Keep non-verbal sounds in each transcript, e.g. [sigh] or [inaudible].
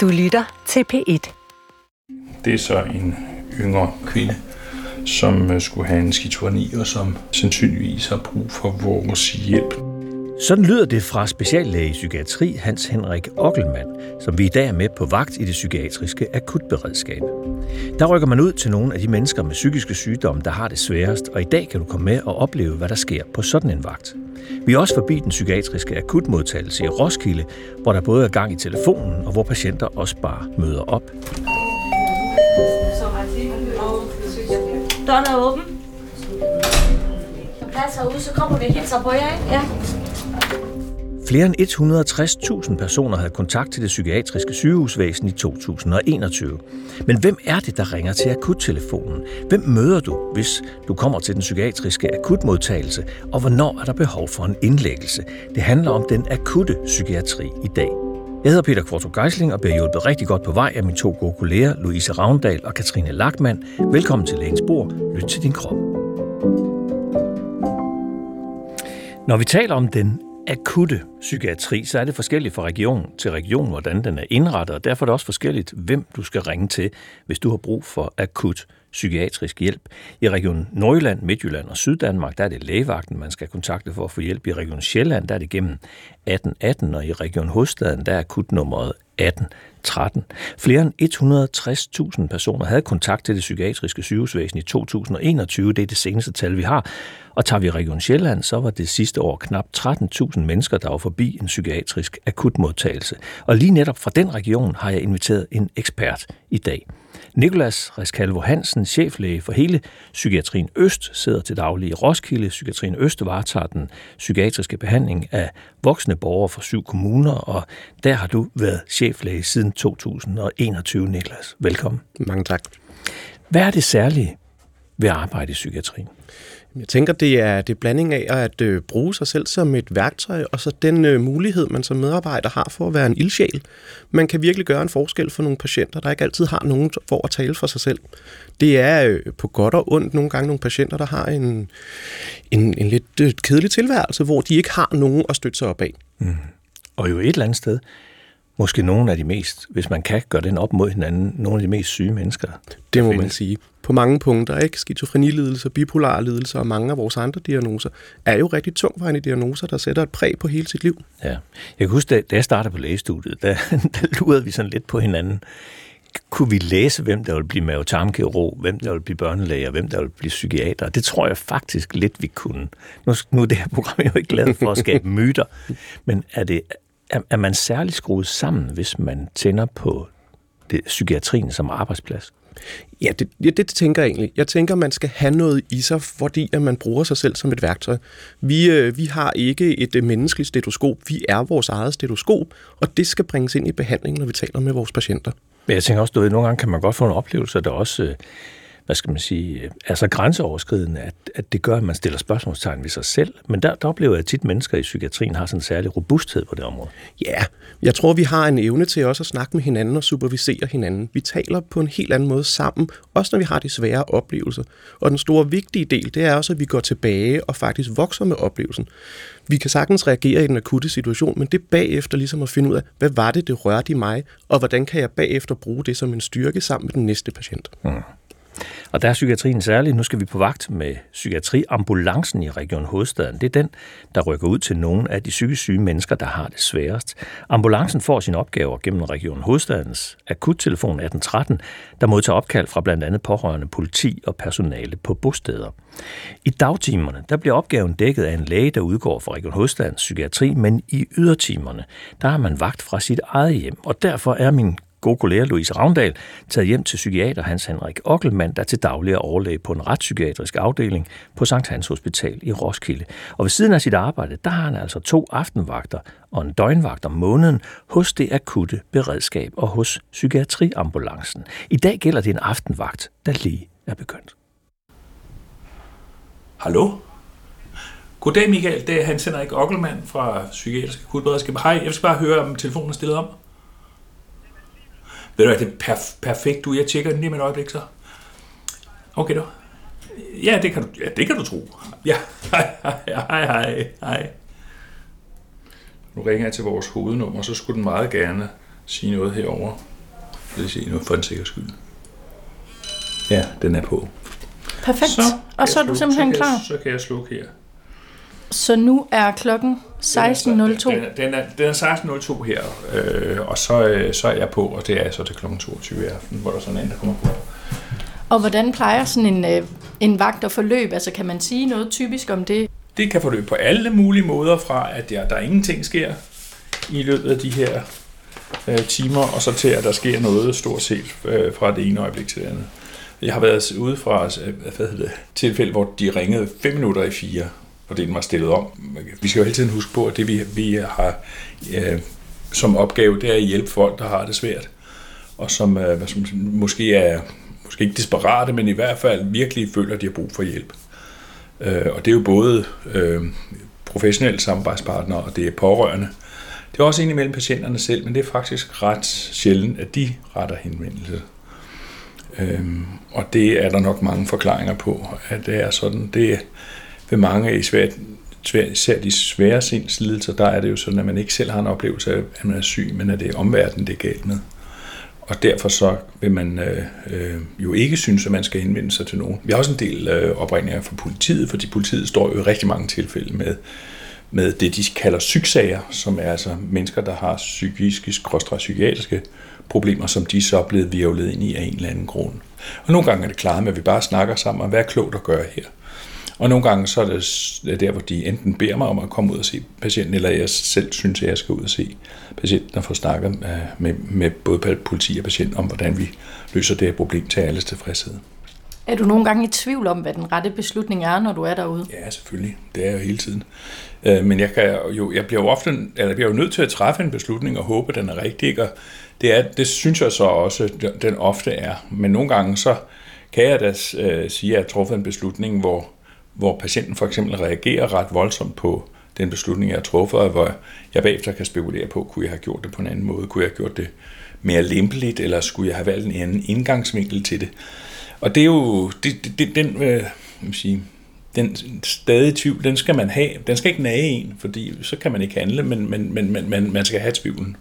Du lytter til P1. Det er så en yngre kvinde, som øh, skulle have en skizofreni, og som sandsynligvis har brug for vores hjælp. Sådan lyder det fra speciallæge i psykiatri Hans Henrik Ockelmann, som vi i dag er med på vagt i det psykiatriske akutberedskab. Der rykker man ud til nogle af de mennesker med psykiske sygdomme, der har det sværest, og i dag kan du komme med og opleve, hvad der sker på sådan en vagt. Vi er også forbi den psykiatriske akutmodtagelse i Roskilde, hvor der både er gang i telefonen, og hvor patienter også bare møder op. Døren er åben. Plads herude, så kommer vi og hilser på jer, ikke? Ja. Flere end 160.000 personer havde kontakt til det psykiatriske sygehusvæsen i 2021. Men hvem er det, der ringer til akuttelefonen? Hvem møder du, hvis du kommer til den psykiatriske akutmodtagelse? Og hvornår er der behov for en indlæggelse? Det handler om den akutte psykiatri i dag. Jeg hedder Peter Kvartrup Geisling og bliver hjulpet rigtig godt på vej af mine to gode kolleger, Louise Ravndal og Katrine Lackmann. Velkommen til Lægens Bord. Lyt til din krop. Når vi taler om den akutte psykiatri, så er det forskelligt fra region til region, hvordan den er indrettet, og derfor er det også forskelligt, hvem du skal ringe til, hvis du har brug for akut psykiatrisk hjælp. I Region Nordjylland, Midtjylland og Syddanmark, der er det lægevagten, man skal kontakte for at få hjælp. I Region Sjælland, der er det gennem 1818, og i Region Hovedstaden, der er akutnummeret 1813. Flere end 160.000 personer havde kontakt til det psykiatriske sygehusvæsen i 2021. Det er det seneste tal, vi har. Og tager vi Region Sjælland, så var det sidste år knap 13.000 mennesker, der var forbi en psykiatrisk akutmodtagelse. Og lige netop fra den region har jeg inviteret en ekspert i dag. Nikolas Reskalvo Hansen, cheflæge for hele Psykiatrien Øst, sidder til daglig i Roskilde. Psykiatrien Øst varetager den psykiatriske behandling af voksne borgere fra syv kommuner, og der har du været cheflæge siden 2021, Niklas. Velkommen. Mange tak. Hvad er det særlige ved at arbejde i psykiatrien? Jeg tænker, det er det er blanding af at øh, bruge sig selv som et værktøj, og så den øh, mulighed, man som medarbejder har for at være en ildsjæl. Man kan virkelig gøre en forskel for nogle patienter, der ikke altid har nogen for at tale for sig selv. Det er øh, på godt og ondt nogle gange nogle patienter, der har en, en, en lidt øh, kedelig tilværelse, hvor de ikke har nogen at støtte sig op af. Mm. Og jo et eller andet sted, måske nogle af de mest, hvis man kan gøre den op mod hinanden, nogle af de mest syge mennesker. Det må man sige. På mange punkter, ikke? Skizofrenilidelser, bipolare lidelser og mange af vores andre diagnoser, er jo rigtig tungvejende diagnoser, der sætter et præg på hele sit liv. Ja. Jeg kan huske, da jeg startede på lægestudiet, der, [laughs] der lurede vi sådan lidt på hinanden. Kunne vi læse, hvem der vil blive mavetarmkirurg, hvem der vil blive børnelæge, og hvem der vil blive psykiater? Det tror jeg faktisk lidt, vi kunne. Nu, nu er det her program jo ikke lavet for at skabe [laughs] myter, men er, det, er, er man særligt skruet sammen, hvis man tænder på det, psykiatrien som arbejdsplads? Ja, det, ja, det tænker jeg egentlig. Jeg tænker, man skal have noget i sig, fordi at man bruger sig selv som et værktøj. Vi, øh, vi har ikke et øh, menneskeligt stetoskop. Vi er vores eget stetoskop, og det skal bringes ind i behandlingen, når vi taler med vores patienter. Men jeg tænker også, at nogle gange kan man godt få en oplevelse, der også øh, hvad skal man sige, er så grænseoverskridende, at, at det gør, at man stiller spørgsmålstegn ved sig selv. Men der, der oplever jeg, at tit mennesker i psykiatrien har sådan en særlig robusthed på det område. Ja, jeg tror, vi har en evne til også at snakke med hinanden og supervisere hinanden. Vi taler på en helt anden måde sammen, også når vi har de svære oplevelser. Og den store vigtige del, det er også, at vi går tilbage og faktisk vokser med oplevelsen. Vi kan sagtens reagere i den akutte situation, men det bagefter ligesom at finde ud af, hvad var det, det rørte i mig, og hvordan kan jeg bagefter bruge det som en styrke sammen med den næste patient. Hmm. Og der er psykiatrien særligt. Nu skal vi på vagt med psykiatriambulancen i Region Hovedstaden. Det er den, der rykker ud til nogle af de psykisk syge mennesker, der har det sværest. Ambulancen får sine opgaver gennem Region Hovedstadens akuttelefon 1813, der modtager opkald fra blandt andet pårørende politi og personale på bosteder. I dagtimerne der bliver opgaven dækket af en læge, der udgår fra Region Hovedstadens psykiatri, men i ydertimerne der har man vagt fra sit eget hjem, og derfor er min gode kollega Louise Ravndal taget hjem til psykiater Hans Henrik Ockelmann, der til daglig er overlæge på en retspsykiatrisk afdeling på Sankt Hans Hospital i Roskilde. Og ved siden af sit arbejde, der har han altså to aftenvagter og en døgnvagt om måneden hos det akutte beredskab og hos psykiatriambulancen. I dag gælder det en aftenvagt, der lige er begyndt. Hallo? Goddag Michael, det er Hans Henrik Ockelmann fra Psykiatrisk Akutberedskab. Hej, jeg skal bare høre, om telefonen er stillet om. Ved du hvad, det er perf- perfekt, du. Jeg tjekker den lige med et øjeblik, så. Okay, du. Ja, det kan du, ja, det kan du tro. Ja, [laughs] hej, hej, hej, hej. Nu ringer jeg til vores hovednummer, så skulle den meget gerne sige noget herover. Det vil sige noget for en sikker skyld. Ja, den er på. Perfekt. kan og så er jeg du slukke- simpelthen så kan klar. Jeg, så kan jeg slukke her. Så nu er klokken 16.02. Den er, den er, den er 16.02 her, øh, og så, øh, så er jeg på, og det er så til kl. 22 i aften, hvor der sådan en, der kommer på. Og hvordan plejer sådan en, øh, en vagt at forløbe? Altså kan man sige noget typisk om det? Det kan forløbe på alle mulige måder fra, at der, der ingenting sker i løbet af de her øh, timer, og så til, at der sker noget stort set øh, fra det ene øjeblik til det andet. Jeg har været ude fra øh, hvad hedder det, tilfælde, hvor de ringede 5 minutter i fire, og det var stillet om. Vi skal jo hele tiden huske på, at det vi, vi har øh, som opgave, det er at hjælpe folk, der har det svært, og som, øh, hvad som måske er måske ikke desperate, men i hvert fald virkelig føler, at de har brug for hjælp. Øh, og det er jo både øh, professionelle samarbejdspartnere, og det er pårørende. Det er også indimellem patienterne selv, men det er faktisk ret sjældent, at de retter henvendelse. Øhm, og det er der nok mange forklaringer på, at det er sådan. Det er ved mange i svært, især de svære sindslidelser, der er det jo sådan, at man ikke selv har en oplevelse af, at man er syg, men at det er omverdenen, det er galt med. Og derfor så vil man øh, øh, jo ikke synes, at man skal henvende sig til nogen. Vi har også en del øh, opringninger fra politiet, fordi politiet står jo i rigtig mange tilfælde med, med det, de kalder sygsager, som er altså mennesker, der har psykiske, psykiatriske problemer, som de så er blevet virvlet ind i af en eller anden grund. Og nogle gange er det klart med, at vi bare snakker sammen om, hvad er klogt at gøre her. Og nogle gange så er det der, hvor de enten beder mig om at komme ud og se patienten, eller jeg selv synes, at jeg skal ud og se patienten og få snakket øh, med, med både politi og patient om, hvordan vi løser det her problem til alles tilfredshed. Er du nogle gange i tvivl om, hvad den rette beslutning er, når du er derude? Ja, selvfølgelig. Det er jeg jo hele tiden. Øh, Men jeg, kan jo, jeg bliver jo ofte, eller jeg bliver jo nødt til at træffe en beslutning og håbe, at den er rigtig. Og det, er, det synes jeg så også, den ofte er. Men nogle gange så kan jeg da øh, sige, at jeg har truffet en beslutning, hvor, hvor patienten for eksempel reagerer ret voldsomt på den beslutning, jeg har truffet, og hvor jeg bagefter kan spekulere på, kunne jeg have gjort det på en anden måde? Kunne jeg have gjort det mere lempeligt, eller skulle jeg have valgt en anden indgangsvinkel til det? Og det er jo, det, det, det, den, øh, jeg sige, den stadig tvivl, den skal man have. Den skal ikke nage en, fordi så kan man ikke handle, men, men, men, men, men man skal have tvivlen.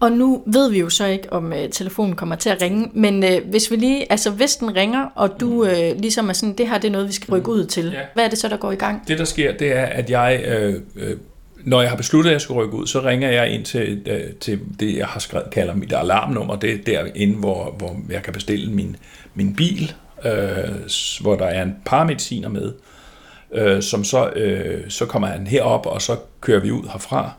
Og nu ved vi jo så ikke, om øh, telefonen kommer til at ringe, men øh, hvis vi lige, altså hvis den ringer, og du øh, ligesom er sådan, det her det er noget, vi skal rykke ud til, Ja. hvad er det så, der går i gang? Det, der sker, det er, at jeg, øh, øh, når jeg har besluttet, at jeg skal rykke ud, så ringer jeg ind til, øh, til det, jeg har skrevet, kalder mit alarmnummer. Det er derinde, hvor, hvor jeg kan bestille min, min bil, øh, hvor der er en paramediciner med, øh, som så, øh, så kommer han herop, og så kører vi ud herfra.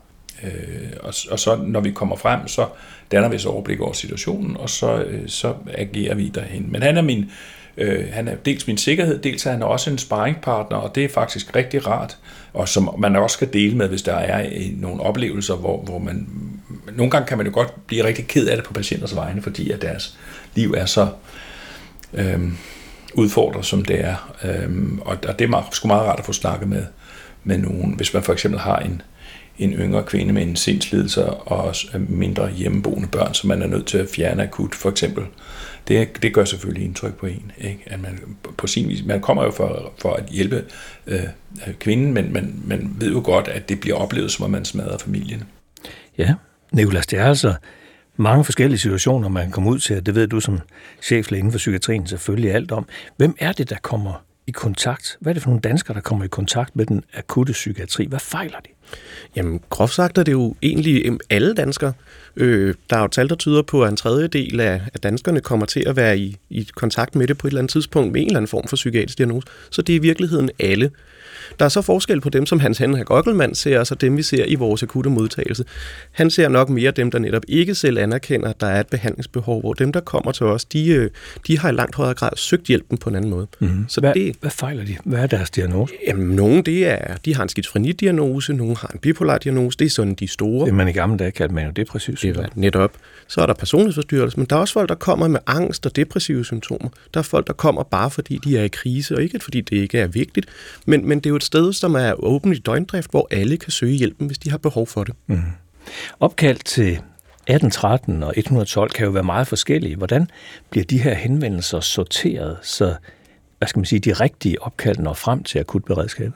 Øh, og, og så når vi kommer frem, så danner vi så overblik over situationen, og så, øh, så agerer vi derhen. Men han er min, øh, han er dels min sikkerhed, dels er han også en sparringpartner, og det er faktisk rigtig rart, og som man også skal dele med, hvis der er øh, nogle oplevelser, hvor, hvor man, nogle gange kan man jo godt blive rigtig ked af det på patienters vegne, fordi at deres liv er så øh, udfordret, som det er. Øh, og, og det er meget, sgu meget rart at få snakket med, med nogen. Hvis man for eksempel har en, en yngre kvinde med en sindslidelse og også øh, mindre hjemmeboende børn, som man er nødt til at fjerne akut, for eksempel. Det, det gør selvfølgelig indtryk på en. Ikke? At man, på sin vis, man kommer jo for, for at hjælpe øh, øh kvinden, men man, man ved jo godt, at det bliver oplevet, som om man smadrer familien. Ja, Nikolas, det er altså mange forskellige situationer, man kommer ud til, og det ved du som cheflæge inden for psykiatrien selvfølgelig alt om. Hvem er det, der kommer i kontakt? Hvad er det for nogle danskere, der kommer i kontakt med den akutte psykiatri? Hvad fejler de? Jamen, groft sagt er det jo egentlig em, alle danskere. Øh, der er jo tal, der tyder på, at en tredjedel af, af danskerne kommer til at være i, i kontakt med det på et eller andet tidspunkt med en eller anden form for psykiatrisk diagnose. Så det er i virkeligheden alle. Der er så forskel på dem, som Hans Henrik Gokkelmann ser, og så dem, vi ser i vores akutte modtagelse. Han ser nok mere dem, der netop ikke selv anerkender, at der er et behandlingsbehov, hvor dem, der kommer til os, de, øh, de har i langt højere grad søgt hjælpen på en anden måde. Mm. Så Hvad, det, hvad fejler de? Hvad er deres diagnose? jamen, nogle det er, de har en skizofrenidiagnose, nogle har en bipolar diagnose, det er sådan de store. Det man i gamle dage kaldte manodepressiv Det sygdom. er netop. Så er der personlighedsforstyrrelser, men der er også folk, der kommer med angst og depressive symptomer. Der er folk, der kommer bare fordi de er i krise, og ikke fordi det ikke er vigtigt. Men, men det er jo et sted, som er åbent i døgndrift, hvor alle kan søge hjælpen, hvis de har behov for det. Opkald til 1813 og 112 kan jo være meget forskellige. Hvordan bliver de her henvendelser sorteret, så hvad skal man sige, de rigtige opkald når frem til akutberedskabet?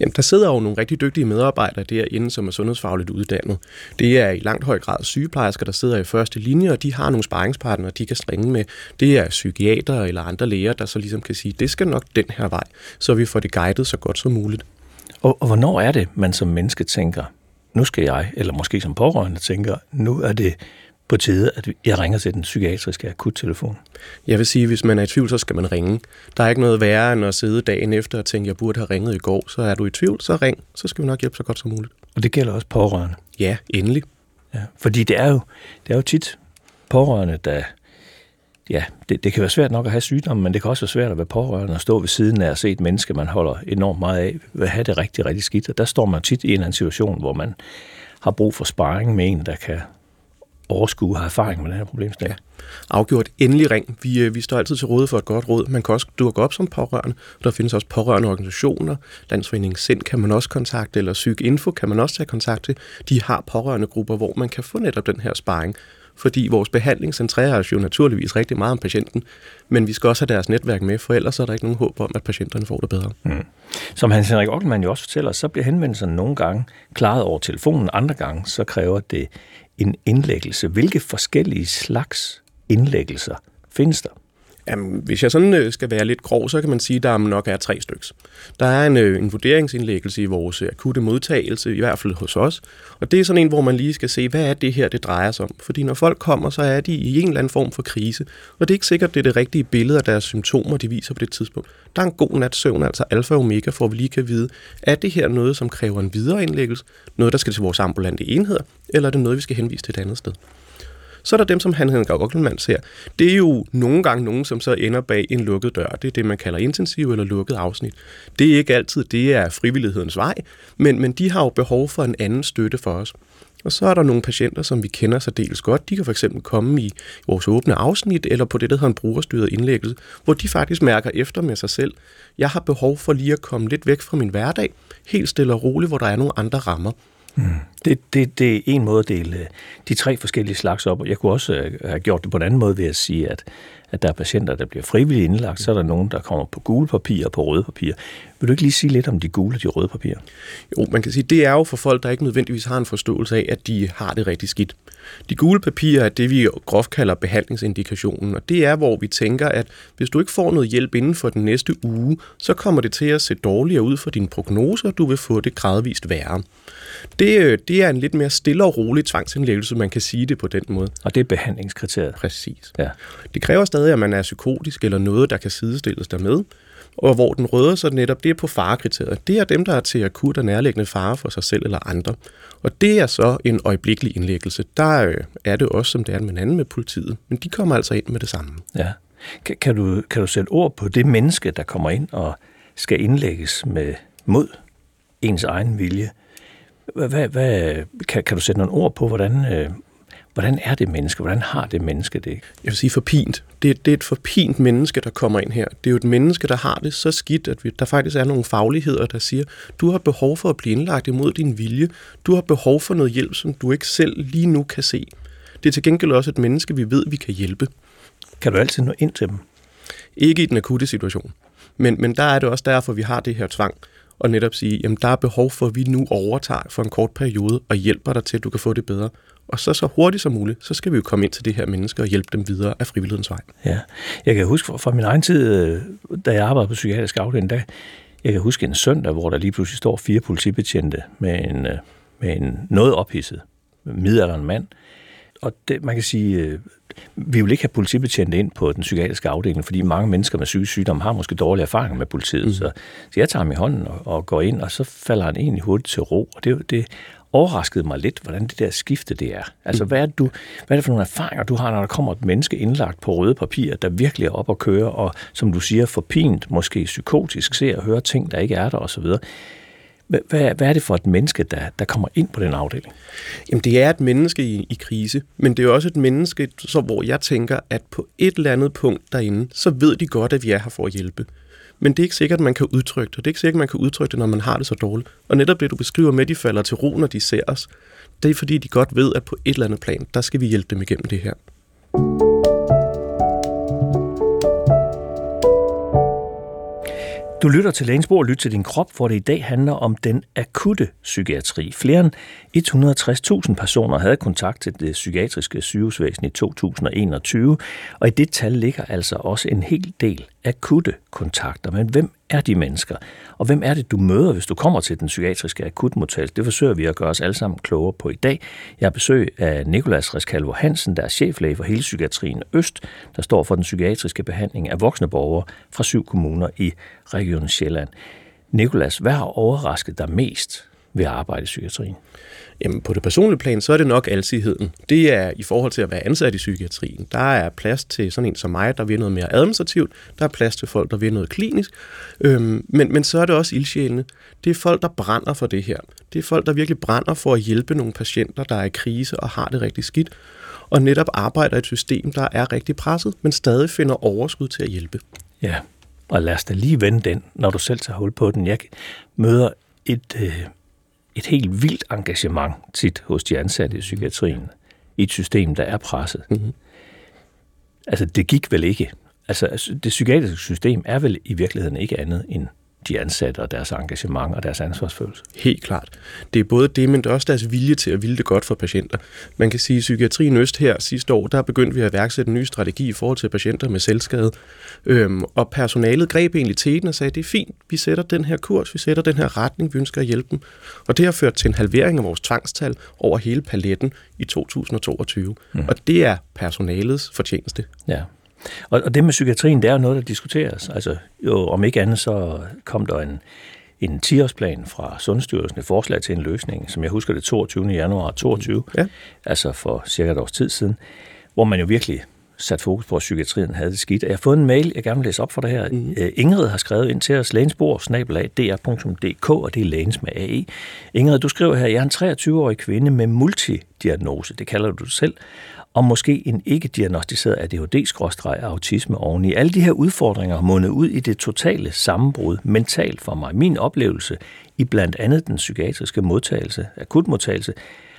Jamen, der sidder jo nogle rigtig dygtige medarbejdere derinde, som er sundhedsfagligt uddannet. Det er i langt høj grad sygeplejersker, der sidder i første linje, og de har nogle sparringspartnere, de kan ringe med. Det er psykiater eller andre læger, der så ligesom kan sige, det skal nok den her vej, så vi får det guidet så godt som muligt. Og, og hvornår er det, man som menneske tænker, nu skal jeg, eller måske som pårørende tænker, nu er det på tide, at jeg ringer til den psykiatriske akuttelefon? Jeg vil sige, at hvis man er i tvivl, så skal man ringe. Der er ikke noget værre end at sidde dagen efter og tænke, at jeg burde have ringet i går. Så er du i tvivl, så ring. Så skal vi nok hjælpe så godt som muligt. Og det gælder også pårørende? Ja, endelig. Ja, fordi det er jo, det er jo tit pårørende, der... Ja, det, det kan være svært nok at have sygdommen, men det kan også være svært at være pårørende og stå ved siden af at se et menneske, man holder enormt meget af, vil have det rigtig, rigtig skidt. Og der står man tit i en eller anden situation, hvor man har brug for sparring med en, der kan overskue og har erfaring med den her problemstilling. Ja. Afgjort endelig ring. Vi, øh, vi står altid til råd for et godt råd. Man kan også dukke op som pårørende. Der findes også pårørende organisationer. Landsforeningen Sind kan man også kontakte, eller Psyk Info kan man også tage kontakt til. De har pårørende grupper, hvor man kan få netop den her sparring. Fordi vores behandling centrerer os jo naturligvis rigtig meget om patienten, men vi skal også have deres netværk med, for ellers er der ikke nogen håb om, at patienterne får det bedre. Mm. Som Hans Henrik Ockelmann jo også fortæller, så bliver henvendelserne nogle gange klaret over telefonen, andre gange så kræver det en indlæggelse. Hvilke forskellige slags indlæggelser findes der? Jamen, hvis jeg sådan øh, skal være lidt grov, så kan man sige, at der nok er tre stykker. Der er en, øh, en vurderingsindlæggelse i vores akutte modtagelse, i hvert fald hos os. Og det er sådan en, hvor man lige skal se, hvad er det her, det drejer sig om. Fordi når folk kommer, så er de i en eller anden form for krise. Og det er ikke sikkert, det er det rigtige billede af deres symptomer, de viser på det tidspunkt. Der er en god nat søvn, altså alfa og omega, for at vi lige kan vide, er det her noget, som kræver en videre indlæggelse? Noget, der skal til vores ambulante enheder? Eller er det noget, vi skal henvise til et andet sted? Så er der dem, som han Henrik Ockelmann ser. Det er jo nogle gange nogen, som så ender bag en lukket dør. Det er det, man kalder intensiv eller lukket afsnit. Det er ikke altid, det er frivillighedens vej, men, men de har jo behov for en anden støtte for os. Og så er der nogle patienter, som vi kender så dels godt. De kan fx komme i vores åbne afsnit, eller på det, der hedder en brugerstyret indlæggelse, hvor de faktisk mærker efter med sig selv. Jeg har behov for lige at komme lidt væk fra min hverdag, helt stille og roligt, hvor der er nogle andre rammer. Mm. Det, det, det er en måde at dele øh, de tre forskellige slags op. Jeg kunne også øh, have gjort det på en anden måde ved at sige, at, at der er patienter, der bliver frivilligt indlagt, så er der nogen, der kommer på gule papir og på røde papir. Vil du ikke lige sige lidt om de gule og de røde papirer? Jo, man kan sige, det er jo for folk, der ikke nødvendigvis har en forståelse af, at de har det rigtig skidt. De gule papirer er det, vi groft kalder behandlingsindikationen, og det er, hvor vi tænker, at hvis du ikke får noget hjælp inden for den næste uge, så kommer det til at se dårligere ud for dine prognoser, og du vil få det gradvist værre. Det, øh, det er en lidt mere stille og rolig tvangsindlæggelse, man kan sige det på den måde. Og det er behandlingskriteriet? Præcis. Ja. Det kræver stadig, at man er psykotisk eller noget, der kan sidestilles dermed. Og hvor den røde så netop, det er på farekriteriet. Det er dem, der er til akut og nærliggende fare for sig selv eller andre. Og det er så en øjeblikkelig indlæggelse. Der øh, er det også, som det er med anden med politiet. Men de kommer altså ind med det samme. Ja. Kan, kan, du, kan du sætte ord på det menneske, der kommer ind og skal indlægges med mod ens egen vilje? Hvad, hvad, kan, kan du sætte nogle ord på, hvordan, øh, hvordan er det menneske? Hvordan har det menneske det? Jeg vil sige forpint. Det, det er et forpint menneske, der kommer ind her. Det er jo et menneske, der har det så skidt, at vi, der faktisk er nogle fagligheder, der siger, du har behov for at blive indlagt imod din vilje. Du har behov for noget hjælp, som du ikke selv lige nu kan se. Det er til gengæld også et menneske, vi ved, vi kan hjælpe. Kan du altid nå ind til dem? Ikke i den akutte situation. Men, men der er det også derfor, vi har det her tvang og netop sige, jamen der er behov for, at vi nu overtager for en kort periode og hjælper dig til, at du kan få det bedre. Og så så hurtigt som muligt, så skal vi jo komme ind til det her mennesker og hjælpe dem videre af frivillighedens vej. Ja, jeg kan huske fra min egen tid, øh, da jeg arbejdede på psykiatrisk afdeling, der, jeg kan huske en søndag, hvor der lige pludselig står fire politibetjente med en, øh, med en noget ophidset midalderen mand. Og det, man kan sige, øh, vi vil ikke have politibetjente ind på den psykiatriske afdeling, fordi mange mennesker med psykisk sygdom har måske dårlige erfaringer med politiet. Mm. Så, så jeg tager ham i hånden og, og går ind, og så falder han egentlig hurtigt til ro. Og det, det overraskede mig lidt, hvordan det der skifte det er. Altså, mm. hvad, er det, du, hvad er det for nogle erfaringer, du har, når der kommer et menneske indlagt på røde papir, der virkelig er op at køre, og som du siger, forpint, måske psykotisk, ser og hører ting, der ikke er der osv., hvad, hvad er det for et menneske, der, der kommer ind på den afdeling? Jamen, det er et menneske i, i krise, men det er også et menneske, så, hvor jeg tænker, at på et eller andet punkt derinde, så ved de godt, at vi er her for at hjælpe. Men det er ikke sikkert, at man kan udtrykke det. Det er ikke sikkert, at man kan udtrykke det, når man har det så dårligt. Og netop det, du beskriver med, at de falder til ro, når de ser os, det er fordi, de godt ved, at på et eller andet plan, der skal vi hjælpe dem igennem det her. Du lytter til Lægensborg lyt til din krop, hvor det i dag handler om den akutte psykiatri. Flere end 160.000 personer havde kontakt til det psykiatriske sygehusvæsen i 2021, og i det tal ligger altså også en hel del akutte kontakter. Men hvem er de mennesker? Og hvem er det, du møder, hvis du kommer til den psykiatriske akutmodtagelse? Det forsøger vi at gøre os alle sammen klogere på i dag. Jeg har besøg af Nikolas Reskalvo Hansen, der er cheflæge for hele psykiatrien Øst, der står for den psykiatriske behandling af voksne borgere fra syv kommuner i Region Sjælland. Nikolas, hvad har overrasket dig mest ved at arbejde i psykiatrien? Jamen, på det personlige plan, så er det nok alsidigheden. Det er i forhold til at være ansat i psykiatrien. Der er plads til sådan en som mig, der vil noget mere administrativt. Der er plads til folk, der vil noget klinisk. Øhm, men, men så er det også ildsjælene. Det er folk, der brænder for det her. Det er folk, der virkelig brænder for at hjælpe nogle patienter, der er i krise og har det rigtig skidt. Og netop arbejder i et system, der er rigtig presset, men stadig finder overskud til at hjælpe. Ja, og lad os da lige vende den, når du selv tager hul på den. Jeg møder et, øh, et helt vildt engagement tit hos de ansatte i psykiatrien i et system, der er presset. Mm-hmm. Altså, det gik vel ikke. Altså, det psykiatriske system er vel i virkeligheden ikke andet end de ansatte og deres engagement og deres ansvarsfølelse. Helt klart. Det er både det, men det er også deres vilje til at ville det godt for patienter. Man kan sige, at Psykiatrien Øst her sidste år, der begyndte vi at værksætte en ny strategi i forhold til patienter med selvskade. Øhm, og personalet greb egentlig til den og sagde, det er fint, vi sætter den her kurs, vi sætter den her retning, vi ønsker at hjælpe dem. Og det har ført til en halvering af vores tvangstal over hele paletten i 2022. Mm. Og det er personalets fortjeneste. Ja, og, og det med psykiatrien, det er jo noget, der diskuteres. Altså, jo, om ikke andet, så kom der en, en 10-årsplan fra Sundhedsstyrelsen, et forslag til en løsning, som jeg husker det 22. januar 22, ja. altså for cirka et års tid siden, hvor man jo virkelig sat fokus på, at psykiatrien havde det skidt. Jeg har fået en mail, jeg gerne vil læse op for det her. Mm. Ingrid har skrevet ind til os, lægensbord, dr.dk, og det er lægens med AE. Ingrid, du skriver her, jeg er en 23-årig kvinde med multidiagnose, det kalder du selv, og måske en ikke-diagnostiseret ADHD-autisme oveni. Alle de her udfordringer har mundet ud i det totale sammenbrud mentalt for mig. Min oplevelse i blandt andet den psykiatriske modtagelse, akutmodtagelse,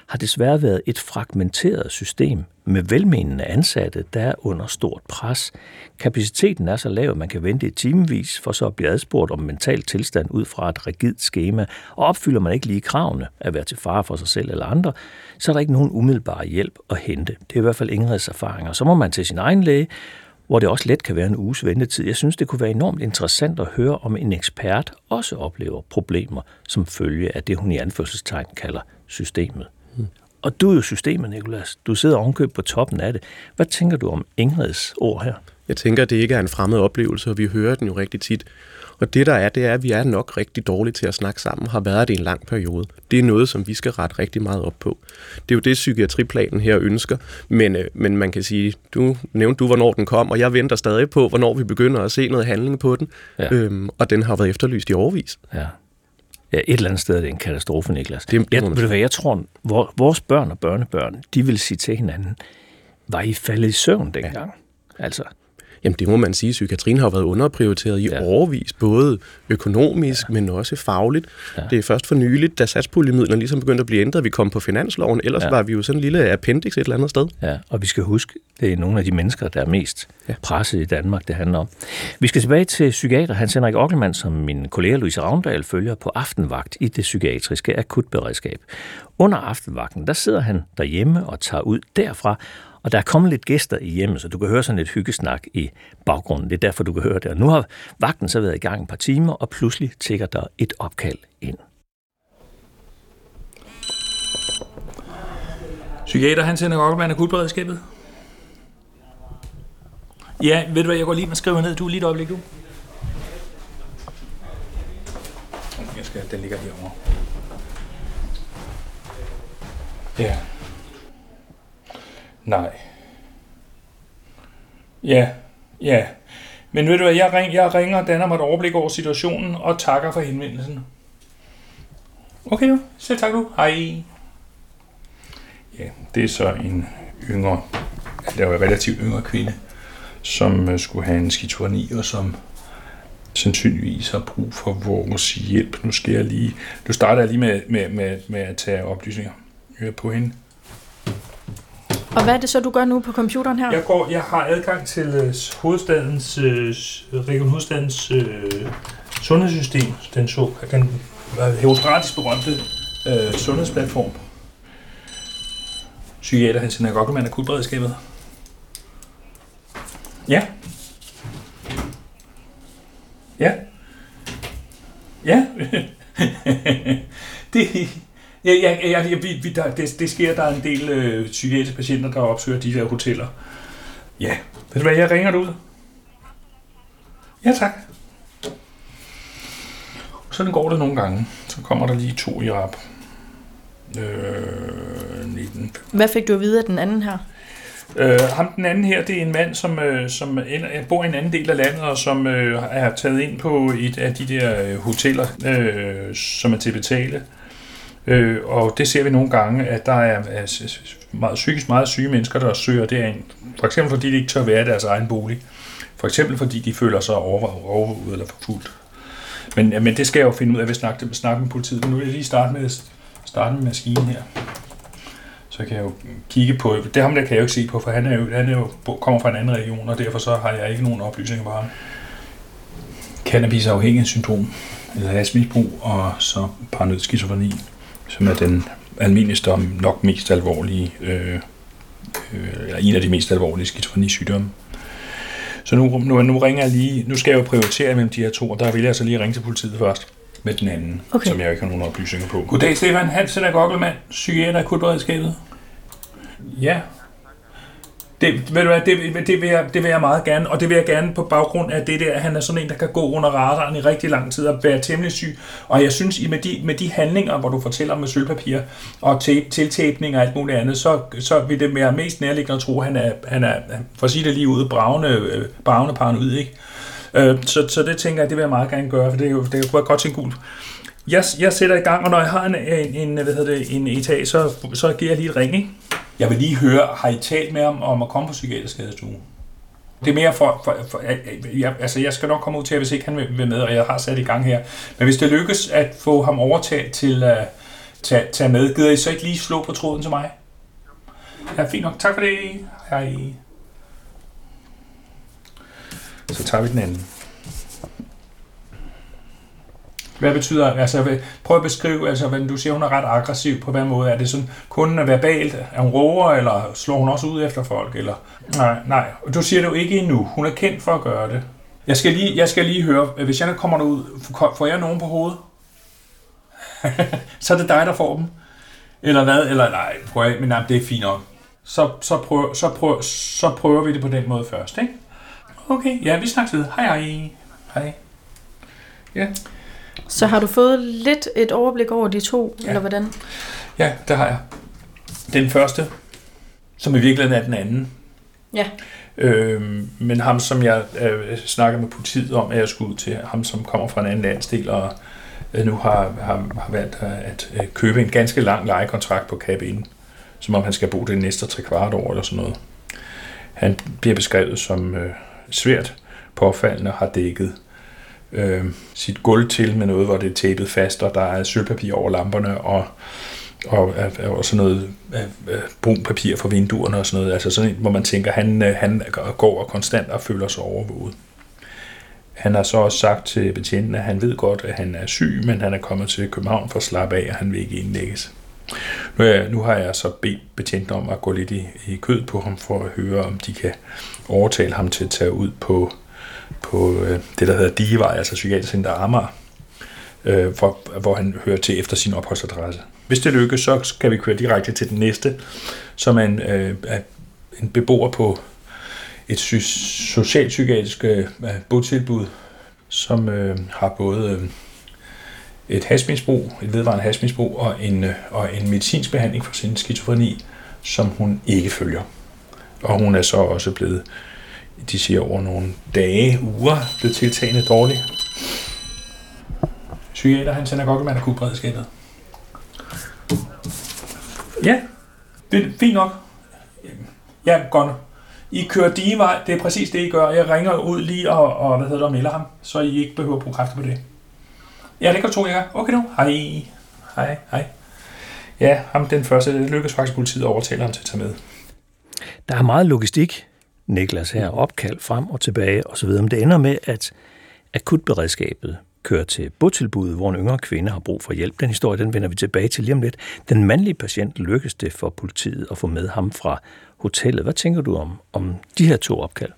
har desværre været et fragmenteret system med velmenende ansatte, der er under stort pres. Kapaciteten er så lav, at man kan vente i timevis for så at blive adspurgt om mental tilstand ud fra et rigidt schema, og opfylder man ikke lige kravene at være til fare for sig selv eller andre, så er der ikke nogen umiddelbar hjælp at hente. Det er i hvert fald Ingrids erfaringer. Så må man til sin egen læge, hvor det også let kan være en uges ventetid. Jeg synes, det kunne være enormt interessant at høre, om en ekspert også oplever problemer som følge af det, hun i anførselstegn kalder systemet. Og du er jo systemet, Nikolas. Du sidder ovenkøb på toppen af det. Hvad tænker du om Ingrids ord her? Jeg tænker, at det ikke er en fremmed oplevelse, og vi hører den jo rigtig tit. Og det der er, det er, at vi er nok rigtig dårlige til at snakke sammen, har været det i en lang periode. Det er noget, som vi skal rette rigtig meget op på. Det er jo det, psykiatriplanen her ønsker, men, øh, men man kan sige, du nævnte du, hvornår den kom, og jeg venter stadig på, hvornår vi begynder at se noget handling på den, ja. øhm, og den har været efterlyst i overvis. Ja. Ja, et eller andet sted er det en katastrofe, Niklas. Det, jeg, ved du hvad, jeg tror, vores børn og børnebørn, de vil sige til hinanden, var I faldet i søvn dengang? Ja. Altså, Jamen det må man sige, psykiatrien har været underprioriteret i ja. overvis, både økonomisk, ja. men også fagligt. Ja. Det er først for nyligt, da satspuljemidlerne ligesom begyndte at blive ændret, vi kom på finansloven, ellers ja. var vi jo sådan en lille appendix et eller andet sted. Ja, og vi skal huske, det er nogle af de mennesker, der er mest ja. presset i Danmark, det handler om. Vi skal tilbage til psykiater Hans Henrik Ockelmann, som min kollega Louise Ravndal følger på aftenvagt i det psykiatriske akutberedskab. Under aftenvagten, der sidder han derhjemme og tager ud derfra og der er kommet lidt gæster i hjemmet, så du kan høre sådan et hyggesnak i baggrunden. Det er derfor, du kan høre det. Og nu har vagten så været i gang et par timer, og pludselig tigger der et opkald ind. Psykiater Hans Henrik Ockermann, akutberedskabet. Ja, ved du hvad, jeg går lige og skriver ned. Du er lige et øjeblik, du. Jeg skal, den ligger herovre. Ja. Nej. Ja, ja. Men ved du hvad, jeg, ring, jeg ringer og danner mig et overblik over situationen og takker for henvendelsen. Okay jo, selv tak du. Hej. Ja, det er så en yngre, der var en relativt yngre kvinde, som øh, skulle have en skizofreni, og som sandsynligvis har brug for vores hjælp. Nu skal jeg lige, du starter lige med, med, med, med at tage oplysninger øh, på hende. Og hvad er det så, du gør nu på computeren her? Jeg, går, jeg har adgang til uh, hovedstadens, uh, Region Hovedstadens uh, sundhedssystem, den så, den herostratisk berømte øh, sundhedsplatform. Psykiater Hans Henrik Ockelmann akutberedskabet. Ja. Ja. Ja. [laughs] det, ja, ja, ja, ja vi, vi, der, det, det sker, der er en del øh, psykiatriske patienter, der opsøger de der hoteller. Ja. Ved du hvad, jeg ringer ud. Ja, tak. Sådan går det nogle gange. Så kommer der lige to i rap. Øh, 19. Hvad fik du at vide af den anden her? Øh, ham den anden her, det er en mand, som, øh, som ender, bor i en anden del af landet, og som øh, er taget ind på et af de der øh, hoteller, øh, som er til at betale. Øh, Øh, og det ser vi nogle gange, at der er, meget, psykisk meget syge mennesker, der søger derind. For eksempel fordi de ikke tør være i deres egen bolig. For eksempel fordi de føler sig overvåget eller forfulgt. Men, ja, men det skal jeg jo finde ud af, hvis jeg snakke, snakke med politiet. Men nu vil jeg lige starte med, starte med maskinen her. Så kan jeg jo kigge på, det ham der kan jeg jo ikke se på, for han, er jo, han er jo, kommer fra en anden region, og derfor så har jeg ikke nogen oplysninger på ham. Cannabis syndrom, eller hashmisbrug, og så paranoid skizofreni, som er den almindeligste og nok mest alvorlige, øh, øh, eller en af de mest alvorlige skizofreni-sygdomme. Så nu, nu, nu ringer jeg lige, nu skal jeg jo prioritere mellem de her to, og der vil jeg så lige ringe til politiet først med den anden, okay. som jeg ikke har nogen oplysninger på. Goddag, Stefan Hansen af Gokkelmann, psykiater akutberedskabet. Ja. Det, ved du hvad, det, det, vil jeg, det vil jeg meget gerne, og det vil jeg gerne på baggrund af det der, at han er sådan en, der kan gå under radaren i rigtig lang tid og være temmelig syg. Og jeg synes, med de, med de handlinger, hvor du fortæller med sølvpapir og tape, tiltæbning og alt muligt andet, så, så vil det være mest nærliggende at tro, at han er, han er for at sige det lige ud, bravende, øh, bravende paranoid, ikke? Øh, så, så det tænker jeg, det vil jeg meget gerne gøre, for det er jo, det er jo godt til gult. Jeg, jeg sætter i gang, og når jeg har en, en, en, hvad hedder det, en etage, så, så giver jeg lige et ring, ikke? Jeg vil lige høre, har I talt med ham om at komme på psykiatrisk skadestue? Det er mere for, for, for jeg, altså jeg skal nok komme ud til, hvis ikke han vil, vil med, og jeg har sat i gang her. Men hvis det lykkes at få ham overtaget til øh, at uh, tage, tage med, gider I så ikke lige slå på tråden til mig? Ja, fint nok. Tak for det. Hej. Så tager vi den anden. Hvad betyder, altså prøv at beskrive, altså hvad du siger, hun er ret aggressiv, på hvad måde? Er det sådan kun verbalt, er hun roer, eller slår hun også ud efter folk? Eller? Nej, nej, du siger det jo ikke endnu. Hun er kendt for at gøre det. Jeg skal lige, jeg skal lige høre, hvis jeg kommer derud, får jeg nogen på hovedet? [laughs] så er det dig, der får dem? Eller hvad? Eller nej, prøv at, men nej, det er fint nok. Så, så, prøv, så, prøv, så prøver vi det på den måde først, ikke? Okay, ja, vi snakkes ved. Hej, hej. Hej. Ja. Så har du fået lidt et overblik over de to, ja. eller hvordan? Ja, det har jeg. Den første, som i virkeligheden er den anden. Ja. Øhm, men ham, som jeg øh, snakker med politiet om, at jeg skulle ud til, ham som kommer fra en anden landsdel, og øh, nu har, har, har valgt at, at øh, købe en ganske lang lejekontrakt på cabinen, som om han skal bo det næste tre kvart år eller sådan noget. Han bliver beskrevet som øh, svært påfaldende har dækket øh, sit gulv til med noget, hvor det er tapet fast, og der er sølvpapir over lamperne, og, og, og sådan noget øh, øh brun papir for vinduerne og sådan noget. Altså sådan hvor man tænker, han, øh, han går og konstant og føler sig overvåget. Han har så også sagt til betjenten, at han ved godt, at han er syg, men han er kommet til København for at slappe af, og han vil ikke indlægges. Nu, er, nu har jeg så bedt betjenten om at gå lidt i, i kød på ham, for at høre, om de kan overtale ham til at tage ud på på øh, det, der hedder Digevej, altså Psykiatrisk Center Amager, øh, hvor, hvor han hører til efter sin opholdsadresse. Hvis det lykkes, så skal vi køre direkte til den næste, som er en, øh, er en beboer på et socialpsykiatrisk øh, botilbud, som øh, har både øh, et hasmisbrug, et vedvarende hasmisbrug og en, øh, og en medicinsk behandling for sin skizofreni, som hun ikke følger. Og hun er så også blevet de siger over nogle dage, uger, blev tiltagende dårligt. Psykiater, han sender gokkemand af beredskabet. Ja, det er fint nok. Ja, godt. I kører digevej, det er præcis det, I gør. Jeg ringer ud lige og, og hvad hedder det, og melder ham, så I ikke behøver at bruge kræfter på det. Ja, det kan du tro, jeg gør. Okay nu. Hej. Hej, hej. Ja, ham den første, det lykkedes faktisk politiet at overtale ham til at tage med. Der er meget logistik Niklas her, opkald frem og tilbage osv. Men det ender med, at akutberedskabet kører til botilbuddet, hvor en yngre kvinde har brug for hjælp. Den historie, den vender vi tilbage til lige om lidt. Den mandlige patient lykkes det for politiet at få med ham fra hotellet. Hvad tænker du om, om de her to opkald?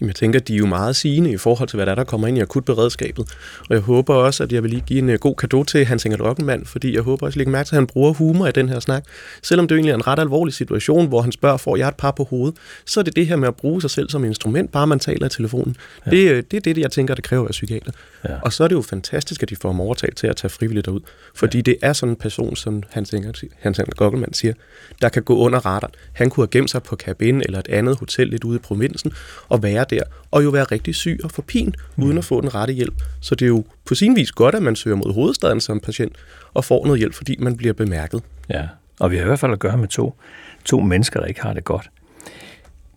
Jamen, jeg tænker, de er jo meget sigende i forhold til, hvad der, er, der kommer ind i akutberedskabet. Og jeg håber også, at jeg vil lige give en øh, god kado til Hans Inger Drokkenmand, fordi jeg håber også, at mærke til, at han bruger humor i den her snak. Selvom det jo egentlig er en ret alvorlig situation, hvor han spørger, får jeg et par på hovedet, så er det det her med at bruge sig selv som instrument, bare man taler i telefonen. Ja. Det, øh, det er det, jeg tænker, det kræver af psykiater. Ja. Og så er det jo fantastisk, at de får ham overtalt til at tage frivilligt derud. Fordi ja. det er sådan en person, som Hans Inger, Hans Inger Drokkenmand siger, der kan gå under radaren. Han kunne have gemt sig på kabinen eller et andet hotel lidt ude i provinsen og være der, og jo være rigtig syg og forpin, mm. uden at få den rette hjælp. Så det er jo på sin vis godt, at man søger mod hovedstaden som patient, og får noget hjælp, fordi man bliver bemærket. Ja, og vi har i hvert fald at gøre med to, to mennesker, der ikke har det godt.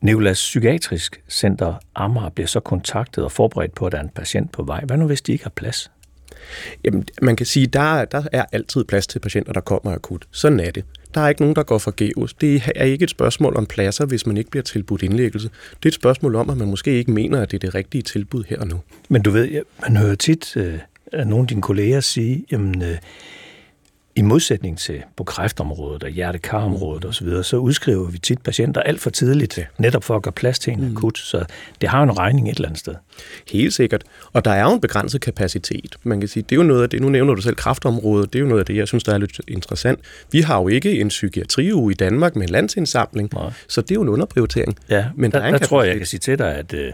Nikolas Psykiatrisk Center Amager bliver så kontaktet og forberedt på, at der er en patient på vej. Hvad nu, hvis de ikke har plads? Jamen, man kan sige, der, der er altid plads til patienter, der kommer akut. Sådan er det. Der er ikke nogen, der går forgæves. Det er ikke et spørgsmål om pladser, hvis man ikke bliver tilbudt indlæggelse. Det er et spørgsmål om, at man måske ikke mener, at det er det rigtige tilbud her og nu. Men du ved, man hører tit øh, at nogle af dine kolleger sige, jamen, øh, i modsætning til på kræftområdet og hjertekarområdet osv., så, så udskriver vi tit patienter alt for tidligt, netop for at gøre plads til en mm. akut. Så det har en regning et eller andet sted. Helt sikkert. Og der er jo en begrænset kapacitet. Man kan sige, det er jo noget af det, nu nævner du selv kræftområdet, det er jo noget af det, jeg synes, der er lidt interessant. Vi har jo ikke en psykiatriuge i Danmark med en landsindsamling, Nej. så det er jo en underprioritering. Ja, Men der, der, er en der tror jeg, jeg kan sige til dig, at øh,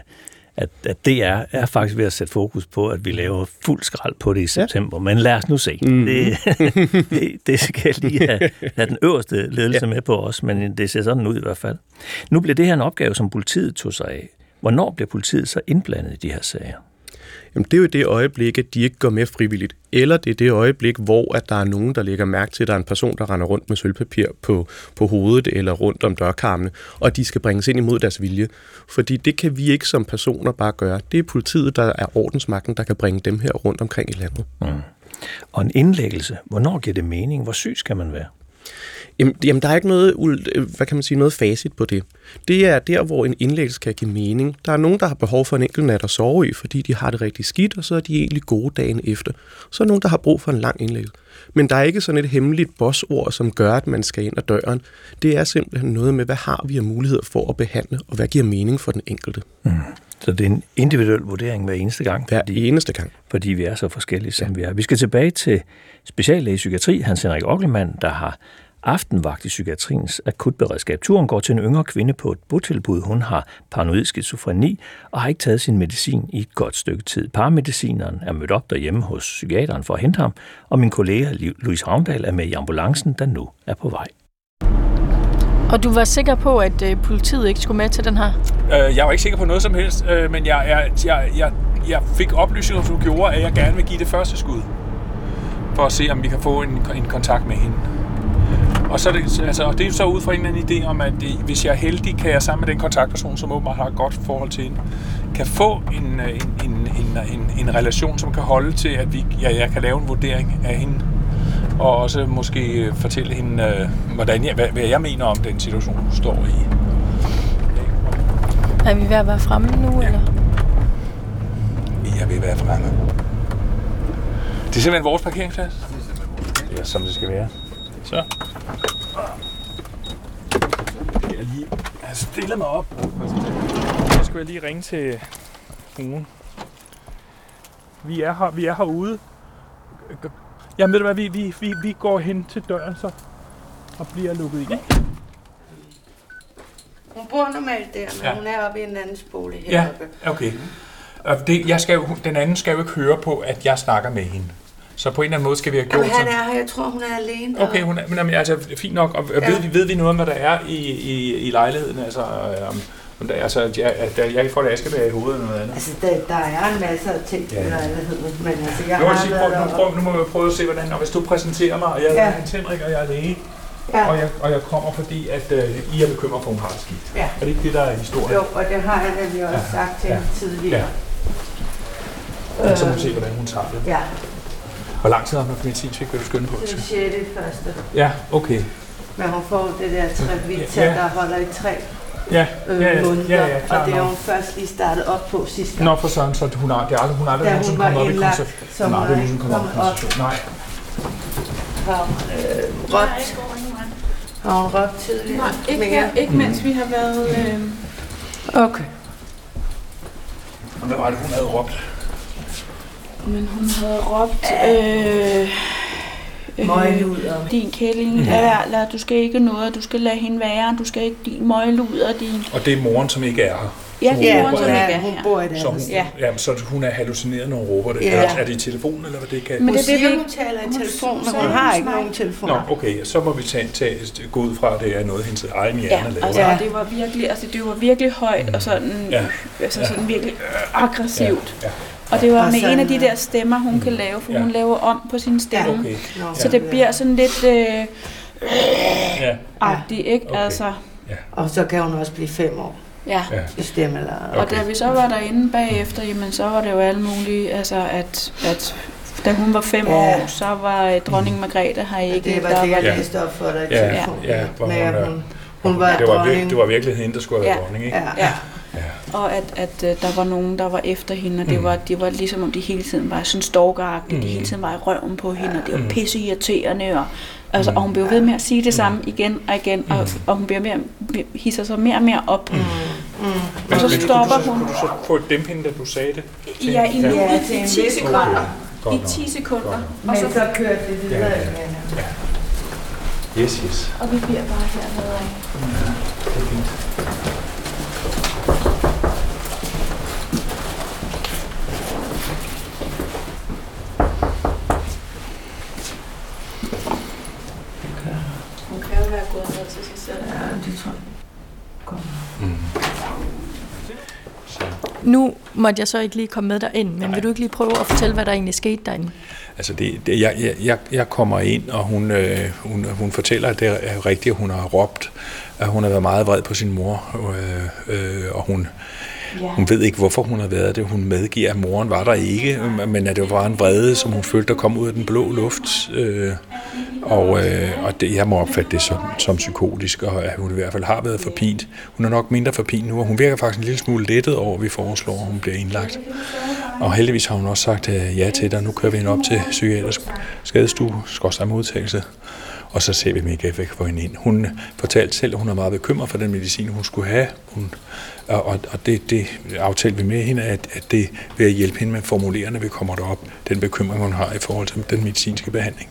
at, at det er, er faktisk ved at sætte fokus på, at vi laver fuld skrald på det i september. Ja. Men lad os nu se. Mm. Det, [laughs] det, det skal jeg lige have, have den øverste ledelse ja. med på os, men det ser sådan ud i hvert fald. Nu bliver det her en opgave, som politiet tog sig af. Hvornår bliver politiet så indblandet i de her sager? Jamen, det er jo det øjeblik, at de ikke går med frivilligt. Eller det er det øjeblik, hvor at der er nogen, der lægger mærke til, at der er en person, der render rundt med sølvpapir på, på hovedet eller rundt om dørkarmene, og de skal bringes ind imod deres vilje. Fordi det kan vi ikke som personer bare gøre. Det er politiet, der er ordensmagten, der kan bringe dem her rundt omkring i landet. Mm. Og en indlæggelse, hvornår giver det mening? Hvor syg skal man være? Jamen, jamen, der er ikke noget, øh, hvad kan man sige, noget facit på det. Det er der, hvor en indlæggelse kan give mening. Der er nogen, der har behov for en enkelt nat at sove i, fordi de har det rigtig skidt, og så er de egentlig gode dagen efter. Så er nogen, der har brug for en lang indlæggelse. Men der er ikke sådan et hemmeligt bossord, som gør, at man skal ind ad døren. Det er simpelthen noget med, hvad har vi af muligheder for at behandle, og hvad giver mening for den enkelte. Mm. Så det er en individuel vurdering hver eneste gang. Hver fordi, eneste gang. Fordi vi er så forskellige, som ja. vi er. Vi skal tilbage til speciallæge i psykiatri, Hans Henrik Ockelmann, der har aftenvagt i psykiatriens akutberedskab. Turen går til en yngre kvinde på et botilbud. Hun har paranoid skizofreni og har ikke taget sin medicin i et godt stykke tid. Paramedicineren er mødt op derhjemme hos psykiateren for at hente ham, og min kollega Louise Havndal er med i ambulancen, der nu er på vej. Og du var sikker på, at øh, politiet ikke skulle med til den her? Øh, jeg var ikke sikker på noget som helst, øh, men jeg, jeg, jeg, jeg, jeg fik oplysninger, som gjorde, at jeg gerne vil give det første skud. For at se, om vi kan få en, en kontakt med hende. Og, så er det, altså, og det er så ud fra en eller anden idé om, at det, hvis jeg er heldig, kan jeg sammen med den kontaktperson, som åbenbart har et godt forhold til hende, kan få en, øh, en, en, en, en, en relation, som kan holde til, at vi, ja, jeg kan lave en vurdering af hende. Og også måske fortælle hende, øh, hvordan jeg, hvad, hvad jeg mener om den situation, hun står i. Er vi ved at være fremme nu, ja. eller? Vi er ved at være fremme. Det er simpelthen vores parkeringsplads. Det er som det skal være. Så. Jeg lige jeg stiller mig op. Så skal jeg lige ringe til fruen. Vi er her, vi er herude. Ja, ved du hvad, vi, vi, vi, vi går hen til døren så og bliver lukket ind. Hun bor normalt der, men ja. hun er oppe i en anden bolig heroppe. Ja, okay. Og det, jeg skal jo, den anden skal jo ikke høre på, at jeg snakker med hende. Så på en eller anden måde skal vi have gjort... Jamen, han er her. Jeg tror, hun er alene. Okay, hun er, men jamen, altså, fint nok. Og ja. ved, vi, ved vi noget om, hvad der er i, i, i lejligheden? Altså, um, der, altså, jeg, der, jeg får det askebær i hovedet eller noget andet. Altså, der, der er en masse af ting ja. i lejligheden, men altså, jeg nu, har sige, prøv, nu, prøv, nu må vi prøve at se, hvordan... Og hvis du præsenterer mig, og jeg ja. er Hans Henrik, og jeg er læge, Ja. Og, jeg, og jeg kommer, fordi at uh, I er bekymret for, at hun har det skidt. Ja. Er det ikke det, der er historien? Jo, og det har jeg nemlig også ja. sagt til ja. tidligere. Ja. Øh, så må vi se, hvordan hun tager det. Ja. Hvor lang tid har man medicinsk vil du skynde på? Det er 6. første. Ja, okay. Men hun får det der trævita, ja. der holder i træ. Ja, øh, ja, ja, måneder, ja, ja, klar og det er hun først lige startet op på sidste gang. Nå, for sådan, så hun har, det er aldrig, hun har aldrig nogensinde var kommet op i så Hun har aldrig er nogensinde kommet op i koncentration. Nej. Har hun øh, råbt, har hun råbt tidligere? Nej, ikke, her, ikke mens vi har været... Øh, Okay. Hvad var det, hun havde råbt? men hun havde råbt... Øh, Møgluder. [laughs] din kælling, lad være, lad, du skal ikke noget, du skal lade hende være, du skal ikke din møgluder, din... Og det er moren, som ikke er her. Ja, det er Ja, moren, som ikke er, er hun her. bor i Så hun, Ja. ja. jamen, så hun er hallucineret, når hun råber det. Ja. Er, er det i telefonen, eller hvad det kan? Men det er det, hun ikke- taler i telefon, men hun har ikke nogen telefon. Nå, okay, så må vi tage, tage, gå ud fra, at det er noget, hendes egen hjerne Ja, laver. altså, Ja. og det var virkelig, altså, det var virkelig højt og sådan, Ja. altså, sådan virkelig øh, aggressivt. Ja. Og det var Og med en af de sådan, der stemmer, hun kan lave, for Ja. hun laver om på sin stemme. Okay, Nå, Så det bliver sådan lidt øh, ja, agtigt, ikke? Okay. Altså, Og så kan hun også blive fem år ja. ja. i stemme. Eller... Og da vi så var derinde bagefter, jamen så var det jo alle mulige, altså at, at da hun var fem Ja. år, så var øh, dronning Margrethe her ikke. det var der det, jeg var, Ja. læste op for dig i Ja, telefonen. ja, med, hun at hun, hun var det, var dronning. det var virkelig hende, der skulle have været Ja. dronning, ikke? Ja. Ja. Ja. Og at, at øh, der var nogen, der var efter hende, og det, Mm. var, det var ligesom om de hele tiden var sådan stalkeragtige, Mm. de hele tiden var i røven på hende, og det var Mm. pisse irriterende, og, altså, Mm. og hun blev ved med at sige det samme igen og igen, og, Mm. og hun bliver mere, hisser sig mere og mere op. Mm. Mm. Og så Men stopper du, hun. Kunne du så få et dæmpe hende, da du sagde det? til Ja, i nu Ja, i til en 10 vis sekunder. Godt I nok. 10 sekunder. Godt Og så så kørte det videre. Ja, ja. Yes, yes. Og vi bliver bare hernede af. Det er fint. Hun kan jo være gået ned til sig selv. Ja, det tror jeg. Mm. Så, Nu måtte jeg så ikke lige komme med dig ind, men vil du ikke lige prøve at fortælle, hvad der egentlig skete derinde? altså det, det, jeg, jeg- jeg, jeg kommer ind, og hun, øh, hun, hun fortæller, at det er rigtigt, at hun har råbt, at hun har været meget vred på sin mor, øh, øh, og hun, Ja. hun ved ikke, hvorfor hun har været det. Hun medgiver, at moren var der ikke, men at det var en vrede, som hun følte, der kom ud af den blå luft. Øh, og øh, og det, jeg må opfatte det som, som psykotisk, og at hun i hvert fald har været forpint. Hun er nok mindre forpint nu, og hun virker faktisk en lille smule lettet over, at vi foreslår, at hun bliver indlagt. Og heldigvis har hun også sagt øh, ja til det, og nu kører vi hende op til psykiatrisk skadestue, skorstræk modtagelse, og så ser vi, om vi ikke kan få hende ind. Hun fortalte selv, at hun er meget bekymret for den medicin, hun skulle have, hun, og, og, det, det aftalte vi med hende, at, at det vil at hjælpe hende med at formulere, når vi kommer derop, den bekymring, hun har i forhold til den medicinske behandling.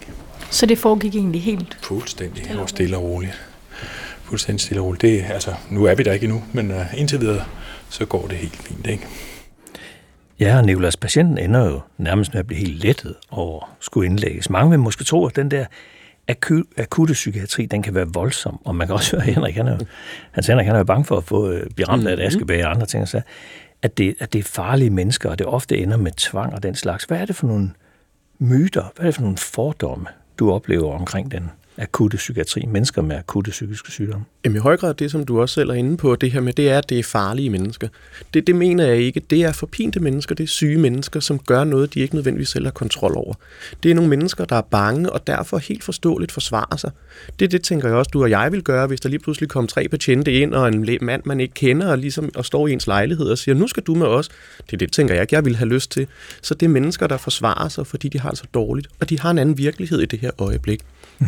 Så det foregik egentlig helt. Fuldstændig og stille og roligt. Fuldstændig stille og roligt. Det, altså, nu er vi der ikke endnu, men uh, indtil videre, så går det helt fint, ikke? Ja, og Nicolas, patienten ender jo nærmest med at blive helt lettet over at skulle indlægges. Mange vil måske tro, at den der akut, akutte psykiatri, den kan være voldsom. Og man kan også høre, at Henrik, han er hans Henrik, han er jo bange for at få, øh, blive ramt af et askebæger og andre ting. Så at det, at det er farlige mennesker, og det ofte ender med tvang og den slags. Hvad er det for nogle myter, hvad er det for nogle fordomme, du oplever omkring den akutte psykiatri, mennesker med akutte psykiske sygdomme? Jamen i høj grad det, som du også selv er inde på, det her med, det er, at det er farlige mennesker. Det, det mener jeg ikke. Det er forpinte mennesker, det er syge mennesker, som gør noget, de ikke nødvendigvis selv har kontrol over. Det er nogle mennesker, der er bange, og derfor helt forståeligt forsvarer sig. Det, det tænker jeg også, du og jeg vil gøre, hvis der lige pludselig kom tre betjente ind, og en mand, man ikke kender, og, ligesom, og står i ens lejlighed og siger, nu skal du med os. Det, det tænker jeg ikke, jeg vil have lyst til. Så det er mennesker, der forsvarer sig, fordi de har det så dårligt, og de har en anden virkelighed i det her øjeblik. Mm.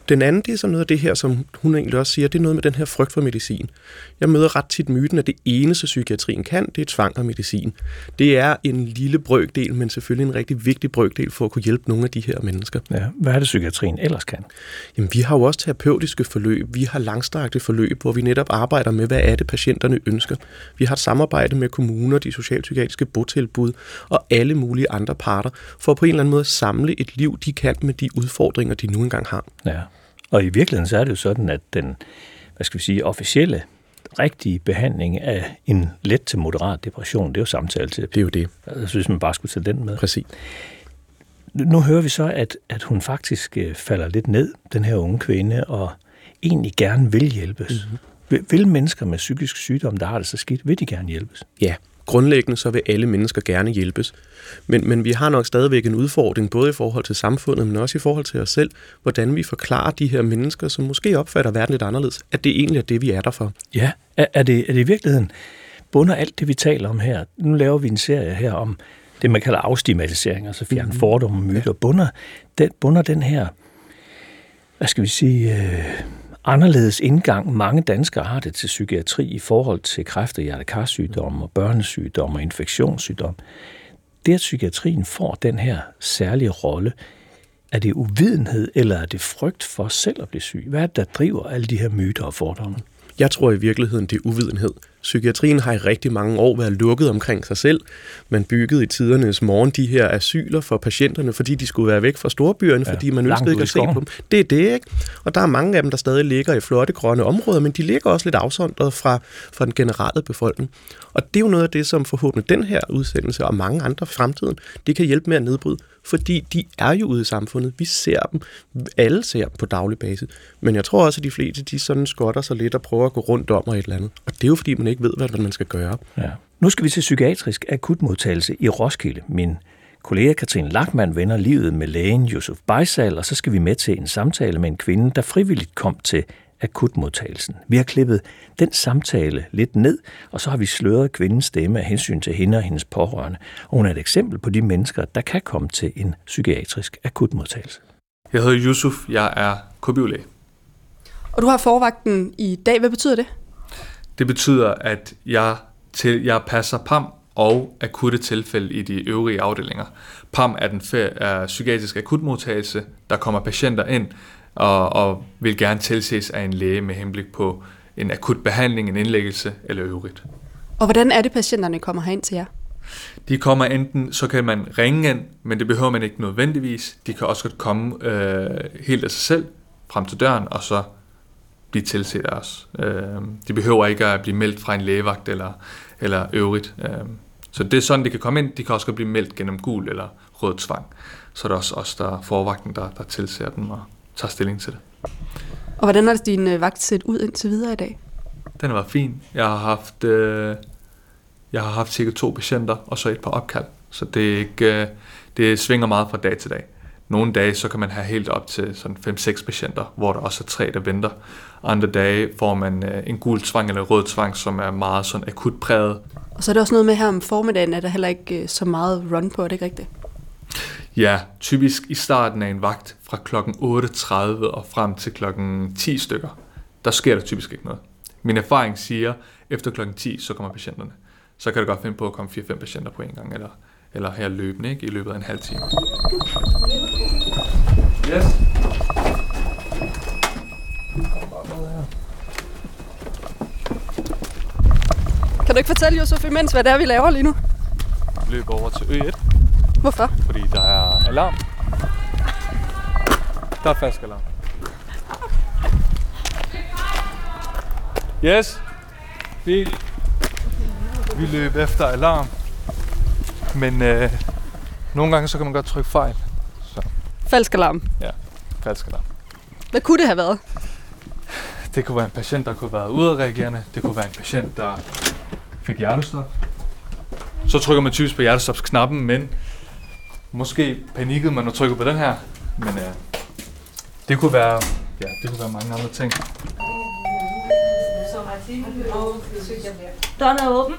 Den anden, det er så noget af det her, som hun egentlig også siger, det er noget med den her frygt for medicin. Jeg møder ret tit myten, at det eneste psykiatrien kan, det er tvang og medicin. Det er en lille brøkdel, men selvfølgelig en rigtig vigtig brøkdel for at kunne hjælpe nogle af de her mennesker. Ja, hvad er det, psykiatrien ellers kan? Jamen, vi har jo også terapeutiske forløb. Vi har langstrakte forløb, hvor vi netop arbejder med, hvad er det, patienterne ønsker. Vi har et samarbejde med kommuner, de socialpsykiatriske botilbud og alle mulige andre parter, for på en eller anden måde at samle et liv, de kan med de udfordringer, de nu engang har. Ja. Og i virkeligheden så er det jo sådan, at den, hvad skal vi sige, officielle, rigtige behandling af en let til moderat depression, det er jo samtaleterapi. Det er jo det. Jeg synes, man bare skulle tage den med. Præcis. Nu hører vi så, at, at hun faktisk øh, falder lidt ned, den her unge kvinde, og egentlig gerne vil hjælpes. Mm-hmm. Vil, vil mennesker med psykisk sygdom, der har det så skidt, vil de gerne hjælpes? Ja, grundlæggende så vil alle mennesker gerne hjælpes. Men, men vi har nok stadigvæk en udfordring, både i forhold til samfundet, men også i forhold til os selv, hvordan vi forklarer de her mennesker, som måske opfatter verden lidt anderledes, at det egentlig er det, vi er der for. Ja, er, er, det, er det i virkeligheden bunder alt det, vi taler om her? Nu laver vi en serie her om det, man kalder afstigmatisering, altså fjerne mm-hmm. fordomme og myter. Ja. Bunder, den, bunder den her, hvad skal vi sige, øh, anderledes indgang mange danskere har det til psykiatri i forhold til kræft- og hjertekarsygdomme og børnesygdomme og infektionssygdomme. Det, at psykiatrien får den her særlige rolle, er det uvidenhed, eller er det frygt for selv at blive syg? Hvad er det, der driver alle de her myter og fordomme? Jeg tror i virkeligheden, det er uvidenhed. Psykiatrien har i rigtig mange år været lukket omkring sig selv. Man byggede i tidernes morgen de her asyler for patienterne, fordi de skulle være væk fra storbyerne, ja, fordi man ønskede ikke at se på dem. Det er det, ikke? Og der er mange af dem, der stadig ligger i flotte grønne områder, men de ligger også lidt afsondret fra, fra den generelle befolkning. Og det er jo noget af det, som forhåbentlig den her udsendelse og mange andre i fremtiden, det kan hjælpe med at nedbryde fordi de er jo ude i samfundet. Vi ser dem. Alle ser dem på daglig basis. Men jeg tror også, at de fleste, de sådan skotter sig lidt og prøver at gå rundt om og et eller andet. Og det er jo, fordi man ikke ved, hvad man skal gøre. Ja. Nu skal vi til psykiatrisk akutmodtagelse i Roskilde. Min kollega Katrine Lachmann vender livet med lægen Josef Beisal, og så skal vi med til en samtale med en kvinde, der frivilligt kom til akutmodtagelsen. Vi har klippet den samtale lidt ned, og så har vi sløret kvindens stemme af hensyn til hende og hendes pårørende. Og hun er et eksempel på de mennesker, der kan komme til en psykiatrisk akutmodtagelse. Jeg hedder Yusuf, jeg er KBU-læge. Og du har forvagten i dag. Hvad betyder det? Det betyder, at jeg, til, jeg passer PAM og akutte tilfælde i de øvrige afdelinger. PAM er den er psykiatrisk akutmodtagelse, der kommer patienter ind, og, og vil gerne tilses af en læge med henblik på en akut behandling, en indlæggelse eller øvrigt. Og hvordan er det, patienterne kommer herind til jer? De kommer enten, så kan man ringe ind, men det behøver man ikke nødvendigvis. De kan også godt komme øh, helt af sig selv frem til døren, og så blive tilset af os. Øh, de behøver ikke at blive meldt fra en lægevagt eller, eller øvrigt. Øh, så det er sådan, de kan komme ind. De kan også godt blive meldt gennem gul eller rød tvang. Så er der også os, der er forvagten, der, der tilser dem og tager stilling til det. Og hvordan har din øh, vagt set ud indtil videre i dag? Den været fin. Jeg har haft, øh, jeg har haft cirka to patienter, og så et par opkald. Så det, er ikke, øh, det svinger meget fra dag til dag. Nogle dage, så kan man have helt op til sådan 5-6 patienter, hvor der også er tre, der venter. Andre dage får man øh, en gul tvang eller rød tvang, som er meget sådan akut præget. Og så er det også noget med her om formiddagen, at der heller ikke øh, så meget run på, er det ikke rigtigt? Ja, typisk i starten af en vagt fra klokken 8.30 og frem til klokken 10 stykker, der sker der typisk ikke noget. Min erfaring siger, efter klokken 10, så kommer patienterne. Så kan det godt finde på at komme 4-5 patienter på en gang, eller, eller her løbende ikke, i løbet af en halv time. Yes. Kan du ikke fortælle, Josef, imens, hvad det er, vi laver lige nu? Vi løber over til Ø1. Hvorfor? Fordi der er alarm. Der er fast alarm. Yes. Vi, vi løb efter alarm. Men øh, nogle gange så kan man godt trykke fejl. Så. Falsk alarm? Ja, falsk alarm. Hvad kunne det have været? Det kunne være en patient, der kunne være udadreagerende. Det kunne være en patient, der fik hjertestop. Så trykker man typisk på hjertestopsknappen, men Måske panikkede man og trykkede på den her, men øh, det kunne være, ja, det kunne være mange andre ting. Døren er åben.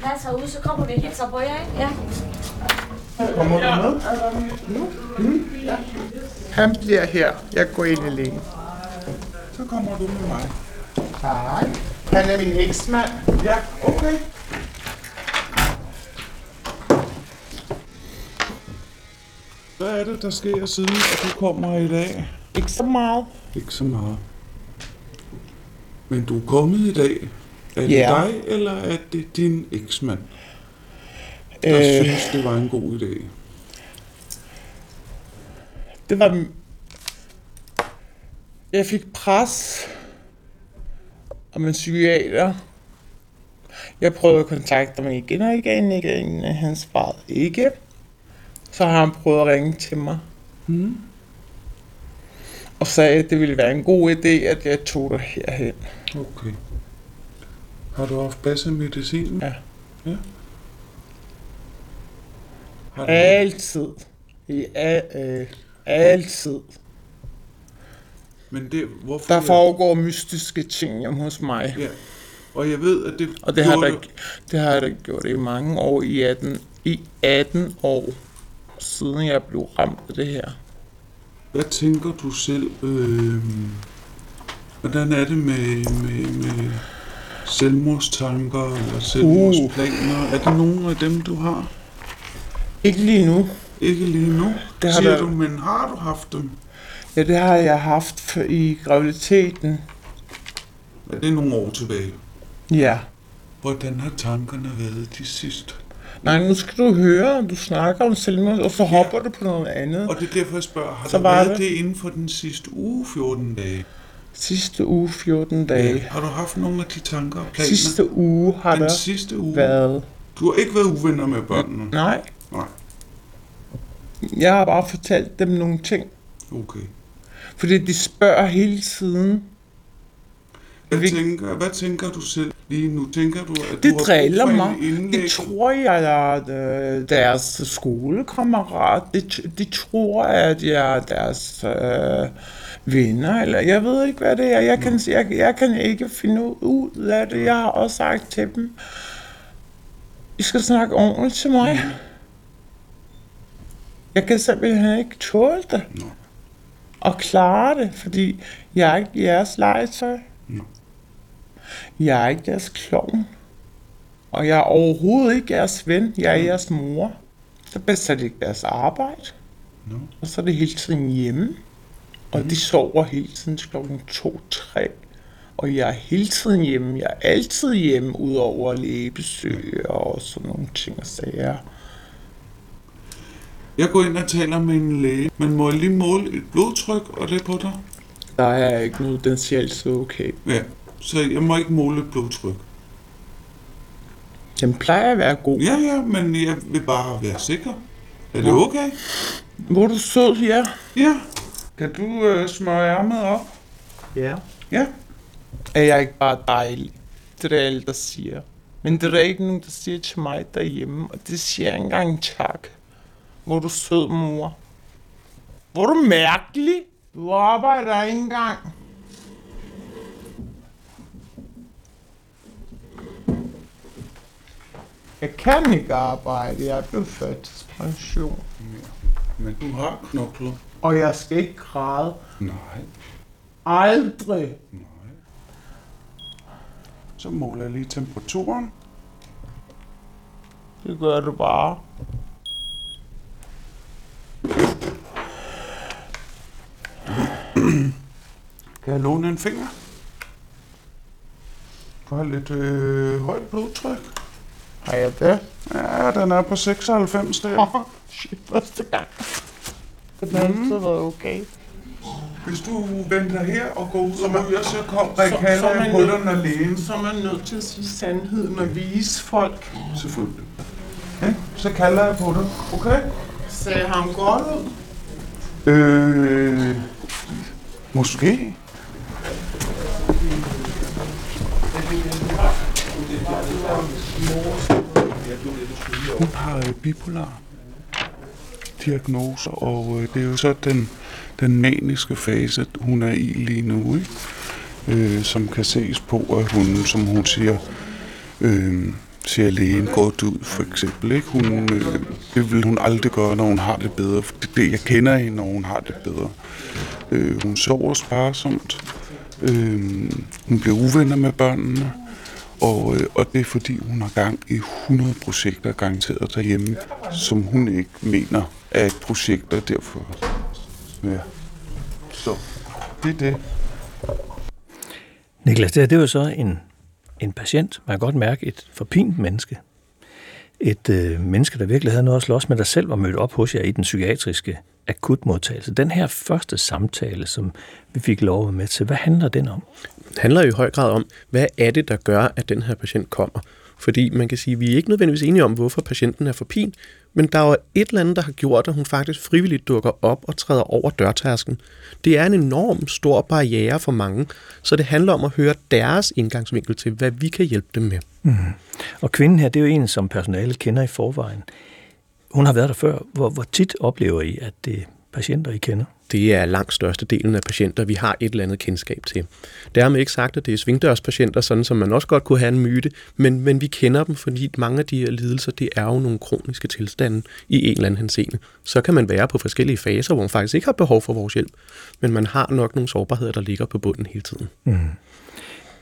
Plads herude, så kommer vi og hilser på jer, ikke? Ja. Kommer du med? Nu? Mm. Ja. Han bliver her. Jeg går ind i lægen. Så kommer du med mig. Hej. Han er min eksmand. Ja, okay. Hvad er det, der sker siden, at du kommer i dag? Ikke så meget. Ikke så meget. Men du er kommet i dag. Er det Ja. dig, eller er det din eksmand, der Øh. synes, det var en god idé? Det var... Jeg fik pres om en psykiater. Jeg prøvede at kontakte ham igen og igen og igen, han svarede ikke. Så har han prøvet at ringe til mig. Hmm? Og sagde, at det ville være en god idé, at jeg tog dig herhen. Okay. Har du haft basse medicin? Ja. ja. Har du- Altid. I a- øh, altid. Men det, hvorfor... Der foregår mystiske ting hjemme hos mig. Ja. Og jeg ved, at det Og det har, der, det har jeg da gjort i mange år, i 18, i 18 år, siden jeg blev ramt af det her. Hvad tænker du selv? Øh, hvordan er det med, med, med selvmordstanker eller selvmordsplaner? Uh. Er det nogle af dem, du har? Ikke lige nu. Ikke lige nu, Det har siger der- du, men har du haft dem? Ja, det har jeg haft for- i graviditeten. Er det nogle år tilbage? Ja. Hvordan har tankerne været de sidste? Nej, nu skal du høre, du snakker om selvmord, og så hopper du på noget andet. Og det er derfor, jeg spørger, har Så der været det. det inden for den sidste uge 14 dage? Sidste uge 14 dage. Ja. Har du haft nogle af de tanker og planer? Sidste uge har den der sidste uge? været. Du har ikke været uvenner med børnene? Nej. Nej. Jeg har bare fortalt dem nogle ting. Okay. Fordi de spørger hele tiden. Hvad, tænker, hvad tænker du selv lige nu? Tænker du, at Det du driller mig. en indlæg? De tror, jeg er øh, deres skolekammerat. De, t- de tror, at jeg er deres øh, venner. Eller jeg ved ikke, hvad det er. Jeg kan, jeg, jeg kan ikke finde ud af det. Jeg har også sagt til dem, I skal snakke ordentligt til mig. Jeg kan simpelthen ikke tåle det. Og klare det, fordi jeg er ikke jeres legetøj. Jeg er ikke jeres klovn. Og jeg er overhovedet ikke jeres ven. Jeg er jeres mor. Så er det ikke deres arbejde. No. Og så er det hele tiden hjemme. Og de sover hele tiden til klokken 2-3. Og jeg er hele tiden hjemme. Jeg er altid hjemme, udover lægebesøg og sådan nogle ting og sager. Jeg går ind og taler med en læge, men må jeg lige måle et blodtryk og det på dig? Der er ikke noget, den siger altid okay. Ja, så jeg må ikke måle blodtryk. Den plejer at være god. Ja, ja, men jeg vil bare være sikker. Er det okay? Hvor du sød, ja. Ja. Kan du øh, smøre ærmet op? Ja. Ja. Er jeg ikke bare dejlig? Det er alle, der siger. Men det er der ikke nogen, der siger til mig derhjemme, og det siger jeg ikke engang tak. Hvor du sød, mor. Hvor du mærkelig. Du arbejder ikke engang. Jeg kan ikke arbejde. Jeg er blevet førtidspension. Men du har knoklet. Og jeg skal ikke græde. Nej. Aldrig. Så måler jeg lige temperaturen. Det gør du bare. Kan jeg låne en finger? Du har lidt øh, højt blodtryk. Har jeg det? Ja, den er på 96 der. Oh, shit, første gang. Den har altid været okay. Hvis du venter her og går ud og ryger, så kom Så- så kalder jeg man på nødt- dig, når lægen. Så er man nødt til at sige sandheden og vise folk. Selvfølgelig. Ja, så kalder jeg på dig. Okay? Ser ham godt ud? Øh, måske. Hun har øh, bipolar diagnoser, og øh, det er jo så den, den maniske fase, hun er i lige nu, ikke? Øh, som kan ses på, at hun, som hun siger, øh, siger lægen godt ud, for eksempel. Ikke? Hun, øh, det vil hun aldrig gøre, når hun har det bedre. For det er det, jeg kender hende, når hun har det bedre. Øh, hun sover sparsomt. Øh, hun bliver uvenner med børnene. Og, øh, og det er fordi, hun har gang i 100 projekter garanteret derhjemme, som hun ikke mener er projekter derfor. Ja. Så det er det. Niklas, det, her, det var så en, en patient, man kan godt mærke et forpint menneske. Et øh, menneske, der virkelig havde noget at slås med, der selv var mødt op hos jer i den psykiatriske akutmodtagelse. Den her første samtale, som vi fik lov at med til, hvad handler den om? Handler jo i høj grad om, hvad er det, der gør, at den her patient kommer. Fordi man kan sige, at vi er ikke nødvendigvis enige om, hvorfor patienten er for pin, men der er jo et eller andet, der har gjort, at hun faktisk frivilligt dukker op og træder over dørtasken. Det er en enorm stor barriere for mange, så det handler om at høre deres indgangsvinkel til, hvad vi kan hjælpe dem med. Mm. Og kvinden her, det er jo en, som personalet kender i forvejen. Hun har været der før. Hvor, hvor tit oplever I, at det er patienter, I kender? Det er langt størstedelen af patienter, vi har et eller andet kendskab til. Dermed ikke sagt, at det er svingdørspatienter, sådan som man også godt kunne have en myte, men, men vi kender dem, fordi mange af de her lidelser, det er jo nogle kroniske tilstande i en eller anden henseende. Så kan man være på forskellige faser, hvor man faktisk ikke har behov for vores hjælp, men man har nok nogle sårbarheder, der ligger på bunden hele tiden. Mm.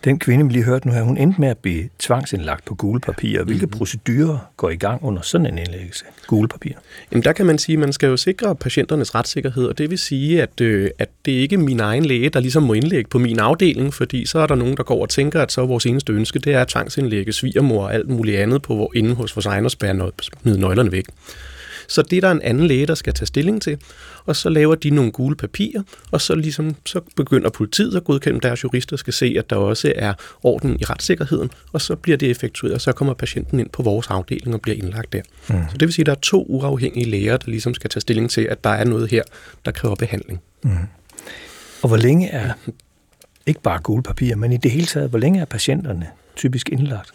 Den kvinde, vi lige hørte nu her, hun endte med at blive tvangsindlagt på gule papirer. Hvilke mm-hmm. procedurer går i gang under sådan en indlæggelse? Gule papirer? Jamen der kan man sige, at man skal jo sikre patienternes retssikkerhed, og det vil sige, at, øh, at det ikke er min egen læge, der ligesom må indlægge på min afdeling, fordi så er der nogen, der går og tænker, at så er vores eneste ønske, det er at tvangsindlægge svigermor og alt muligt andet på inde hos vores egen og spærre nøglerne væk. Så det er der en anden læge, der skal tage stilling til, og så laver de nogle gule papirer, og så, ligesom, så begynder politiet at godkende deres jurister, skal se, at der også er orden i retssikkerheden, og så bliver det effektueret, og så kommer patienten ind på vores afdeling og bliver indlagt der. Mm. Så det vil sige, at der er to uafhængige læger, der ligesom skal tage stilling til, at der er noget her, der kræver behandling. Mm. Og hvor længe er, ikke bare gule papirer, men i det hele taget, hvor længe er patienterne typisk indlagt?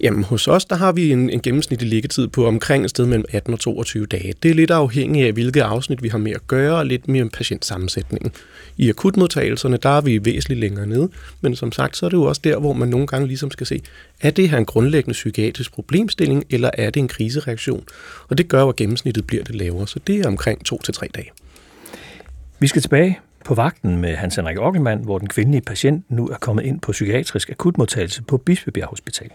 Jamen hos os, der har vi en, en gennemsnitlig liggetid på omkring et sted mellem 18 og 22 dage. Det er lidt afhængigt af, hvilket afsnit vi har med at gøre, og lidt mere om patientsammensætningen. I akutmodtagelserne, der er vi væsentligt længere nede, men som sagt, så er det jo også der, hvor man nogle gange ligesom skal se, er det her en grundlæggende psykiatrisk problemstilling, eller er det en krisereaktion? Og det gør at gennemsnittet bliver det lavere, så det er omkring 2 til tre dage. Vi skal tilbage på vagten med Hans Henrik Ockelmann, hvor den kvindelige patient nu er kommet ind på psykiatrisk akutmodtagelse på Bispebjerg Hospital.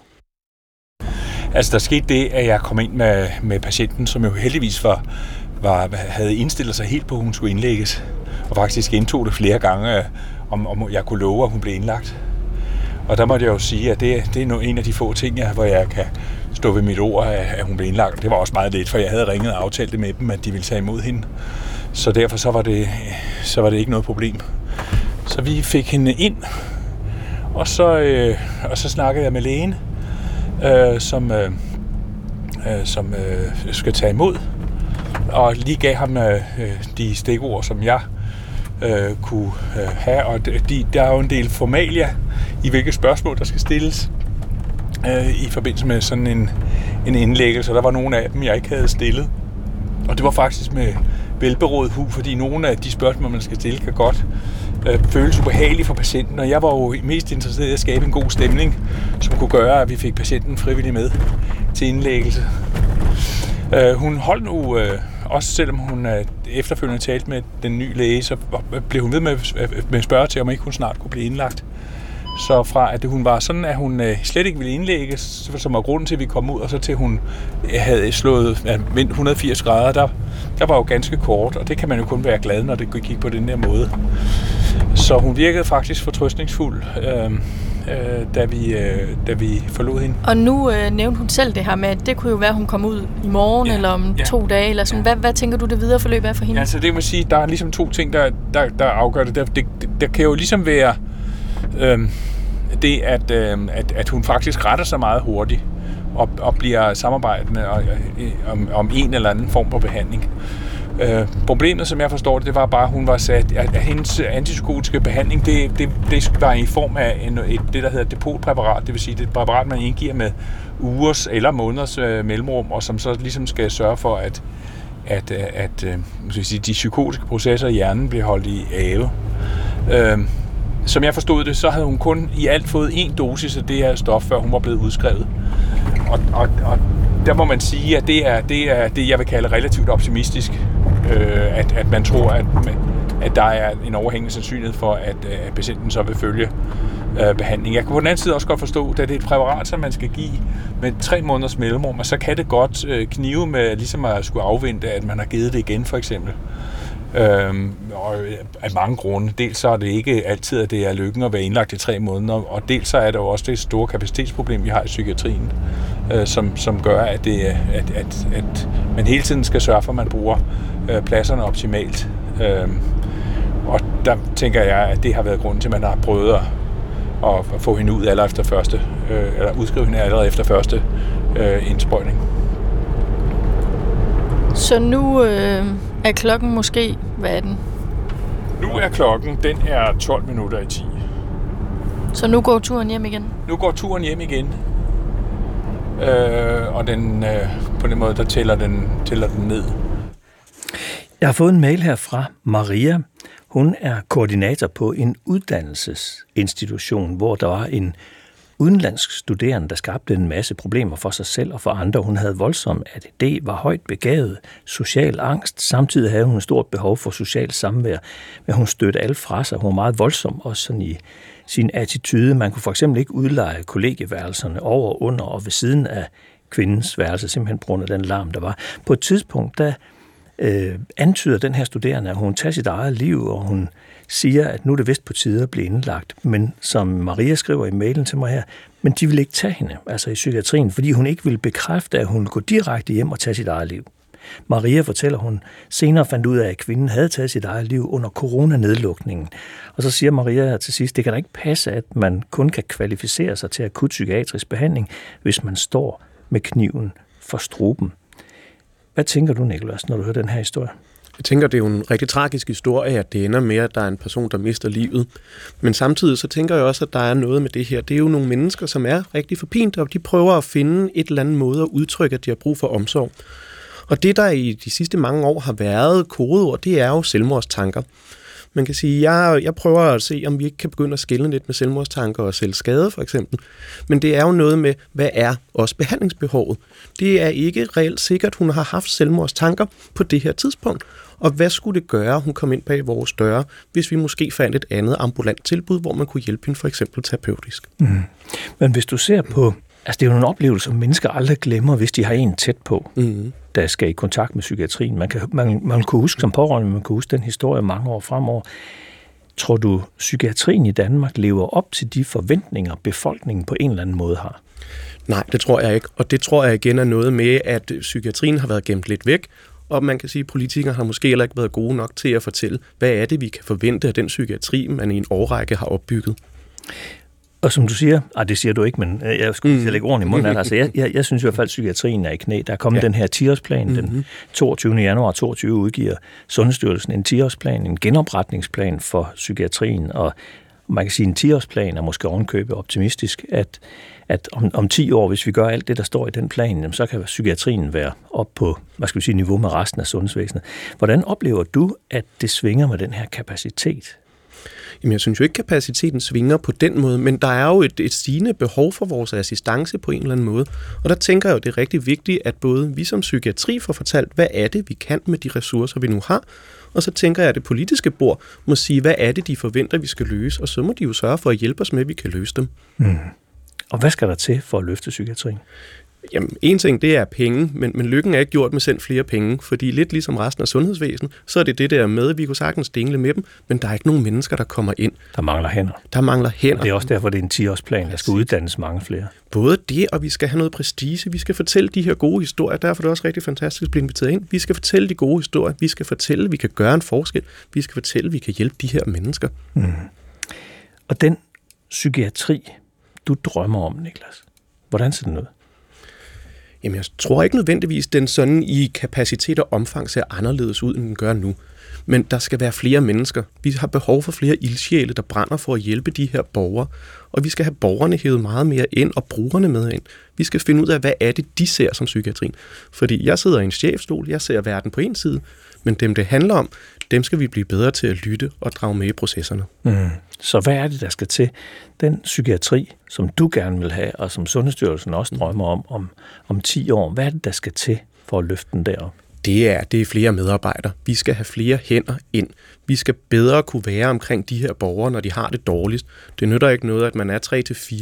Altså, der skete det, at jeg kom ind med, med patienten, som jo heldigvis var, var, havde indstillet sig helt på, at hun skulle indlægges. Og faktisk indtog det flere gange, øh, om, om jeg kunne love, at hun blev indlagt. Og der måtte jeg jo sige, at det, det er en af de få ting, jeg, hvor jeg kan stå ved mit ord, at hun blev indlagt. Det var også meget lidt, for jeg havde ringet og aftalt det med dem, at de ville tage imod hende. Så derfor så var det, så var det ikke noget problem. Så vi fik hende ind, og så, øh, og så snakkede jeg med lægen, øh, som, øh, øh, som øh, skal tage imod, og lige gav ham øh, øh de stikord, som jeg øh, kunne øh, have. Og de, der er jo en del formalia i hvilke spørgsmål, der skal stilles øh, i forbindelse med sådan en, en indlæggelse. Der var nogle af dem, jeg ikke havde stillet. Og det var faktisk med velberådet hu, fordi nogle af de spørgsmål, man skal stille, kan godt øh, føles ubehagelig for patienten. Og jeg var jo mest interesseret i at skabe en god stemning, som kunne gøre, at vi fik patienten frivillig med til indlæggelse. Øh, hun holdt nu, øh, også selvom hun øh, efterfølgende talte med den nye læge, så blev hun ved med, øh, med at spørge til, om ikke hun snart kunne blive indlagt. Så fra at hun var sådan, at hun øh, slet ikke ville indlægges, som var grunden til, at vi kom ud, og så til hun øh, havde slået ja, 180 grader, der, der var jo ganske kort, og det kan man jo kun være glad, når det gik på den der måde. Så hun virkede faktisk fortrøstningsfuld, øh, øh, da, vi, øh, da vi forlod hende. Og nu øh, nævnte hun selv det her med, at det kunne jo være, at hun kom ud i morgen ja, eller om ja, to dage. Eller sådan. Ja. Hvad, hvad tænker du, det videre forløb er for hende? Ja, altså det må sige, der er ligesom to ting, der, der, der afgør det. Der, det, der kan jo ligesom være øh, det, at, øh, at, at hun faktisk retter sig meget hurtigt og, og bliver samarbejdende og, øh, om, om en eller anden form for behandling. Øh, problemet, som jeg forstår det, det var bare, at hun var sat, at, at hendes antipsykotiske behandling, det, det, det var i form af en, et, det, der hedder depotpræparat, det vil sige, det er et præparat, man indgiver med ugers eller måneders øh, mellemrum, og som så ligesom skal sørge for, at, at, at, at øh, sige, de psykotiske processer i hjernen bliver holdt i ave. Øh, som jeg forstod det, så havde hun kun i alt fået en dosis af det her stof, før hun var blevet udskrevet. Og, og, og der må man sige, at det er det, er det jeg vil kalde relativt optimistisk, øh, at, at man tror, at, at der er en overhængende sandsynlighed for, at, øh, at patienten så vil følge øh, behandling. Jeg kan på den anden side også godt forstå, at det er et præparat, som man skal give med tre måneders mellemrum, og så kan det godt øh, knive med ligesom at skulle afvente, at man har givet det igen, for eksempel. Øhm, og øh, af mange grunde. Dels så er det ikke altid, at det er lykken at være indlagt i tre måneder, og dels så er det jo også det store kapacitetsproblem, vi har i psykiatrien, øh, som, som gør, at, det, at, at, at man hele tiden skal sørge for, at man bruger øh, pladserne optimalt. Øhm, og der tænker jeg, at det har været grunden til, at man har prøvet at, at få hende ud allerede efter første, øh, eller udskrive hende allerede efter første øh, indsprøjtning. Så nu øh, er klokken måske, hvad er den? Nu er klokken, den er 12 minutter i 10. Så nu går turen hjem igen? Nu går turen hjem igen. Øh, og den, øh, på den måde, der tæller den, tæller den ned. Jeg har fået en mail her fra Maria. Hun er koordinator på en uddannelsesinstitution, hvor der var en udenlandsk studerende, der skabte en masse problemer for sig selv og for andre. Hun havde voldsom ADD, var højt begavet, social angst. Samtidig havde hun et stort behov for social samvær, men hun stødte alt fra sig. Hun var meget voldsom også sådan i sin attitude. Man kunne for eksempel ikke udleje kollegieværelserne over, under og ved siden af kvindens værelse, simpelthen på grund af den larm, der var. På et tidspunkt, der øh, antyder den her studerende, at hun tager sit eget liv, og hun siger, at nu er det vist på tide at blive indlagt. Men som Maria skriver i mailen til mig her, men de vil ikke tage hende, altså i psykiatrien, fordi hun ikke vil bekræfte, at hun går direkte hjem og tage sit eget liv. Maria fortæller, hun senere fandt ud af, at kvinden havde taget sit eget liv under coronanedlukningen. Og så siger Maria til sidst, det kan da ikke passe, at man kun kan kvalificere sig til akut psykiatrisk behandling, hvis man står med kniven for struben. Hvad tænker du, Niklas, når du hører den her historie? Jeg tænker, det er jo en rigtig tragisk historie, at det ender med, at der er en person, der mister livet. Men samtidig så tænker jeg også, at der er noget med det her. Det er jo nogle mennesker, som er rigtig forpint, og de prøver at finde et eller andet måde at udtrykke, at de har brug for omsorg. Og det, der i de sidste mange år har været kodeord, det er jo selvmordstanker. Man kan sige, jeg, jeg prøver at se, om vi ikke kan begynde at skille lidt med selvmordstanker og selvskade for eksempel. Men det er jo noget med, hvad er også behandlingsbehovet? Det er ikke reelt sikkert, hun har haft selvmordstanker på det her tidspunkt. Og hvad skulle det gøre, hun kom ind bag vores døre, hvis vi måske fandt et andet ambulant tilbud, hvor man kunne hjælpe hende for eksempel terapeutisk? Mm. Men hvis du ser på, altså det er jo nogle oplevelser, som mennesker aldrig glemmer, hvis de har en tæt på, mm. der skal i kontakt med psykiatrien. Man kan, man, man kan huske som pårørende, man kan huske den historie mange år fremover. Tror du, psykiatrien i Danmark lever op til de forventninger, befolkningen på en eller anden måde har? Nej, det tror jeg ikke. Og det tror jeg igen er noget med, at psykiatrien har været gemt lidt væk, og man kan sige, at politikere har måske heller ikke været gode nok til at fortælle, hvad er det, vi kan forvente af den psykiatri, man i en årrække har opbygget. Og som du siger, ah, det siger du ikke, men øh, jeg skulle mm. lægge ordene i munden. Altså, jeg, jeg, jeg synes i hvert fald, at psykiatrien er i knæ. Der er kommet ja. den her 10-årsplan. Mm-hmm. Den 22. januar 22 udgiver Sundhedsstyrelsen en 10-årsplan, en genopretningsplan for psykiatrien. Og man kan sige, at en 10-årsplan er måske ovenkøbet optimistisk, at, at om, om 10 år, hvis vi gør alt det, der står i den plan, så kan psykiatrien være op på hvad skal vi sige, niveau med resten af sundhedsvæsenet. Hvordan oplever du, at det svinger med den her kapacitet? Jamen, jeg synes jo ikke, kapaciteten svinger på den måde, men der er jo et, et stigende behov for vores assistance på en eller anden måde. Og der tænker jeg jo, det er rigtig vigtigt, at både vi som psykiatri får fortalt, hvad er det, vi kan med de ressourcer, vi nu har, og så tænker jeg, at det politiske bord må sige, hvad er det, de forventer, vi skal løse, og så må de jo sørge for at hjælpe os med, at vi kan løse dem. Mm. Og hvad skal der til for at løfte psykiatrien? Jamen, en ting, det er penge, men, men lykken er ikke gjort med sendt flere penge, fordi lidt ligesom resten af sundhedsvæsenet, så er det det der med, at vi kunne sagtens dingle med dem, men der er ikke nogen mennesker, der kommer ind. Der mangler hænder. Der mangler hænder. Og det er også derfor, det er en 10-årsplan, der skal uddannes mange flere. Både det, og vi skal have noget prestige. Vi skal fortælle de her gode historier. Derfor er det også rigtig fantastisk at blive inviteret ind. Vi skal fortælle de gode historier. Vi skal fortælle, at vi kan gøre en forskel. Vi skal fortælle, at vi kan hjælpe de her mennesker. Mm. Og den psykiatri, du drømmer om, Niklas, hvordan ser den ud? Jamen, jeg tror ikke nødvendigvis, den sådan i kapacitet og omfang ser anderledes ud, end den gør nu. Men der skal være flere mennesker. Vi har behov for flere ildsjæle, der brænder for at hjælpe de her borgere. Og vi skal have borgerne hævet meget mere ind og brugerne med ind. Vi skal finde ud af, hvad er det, de ser som psykiatrien. Fordi jeg sidder i en chefstol, jeg ser verden på en side, men dem det handler om, dem skal vi blive bedre til at lytte og drage med i processerne. Mm. Så hvad er det, der skal til? Den psykiatri, som du gerne vil have, og som Sundhedsstyrelsen også drømmer om, om, om 10 år, hvad er det, der skal til for at løfte den derop? det er, det er flere medarbejdere. Vi skal have flere hænder ind. Vi skal bedre kunne være omkring de her borgere, når de har det dårligst. Det nytter ikke noget, at man er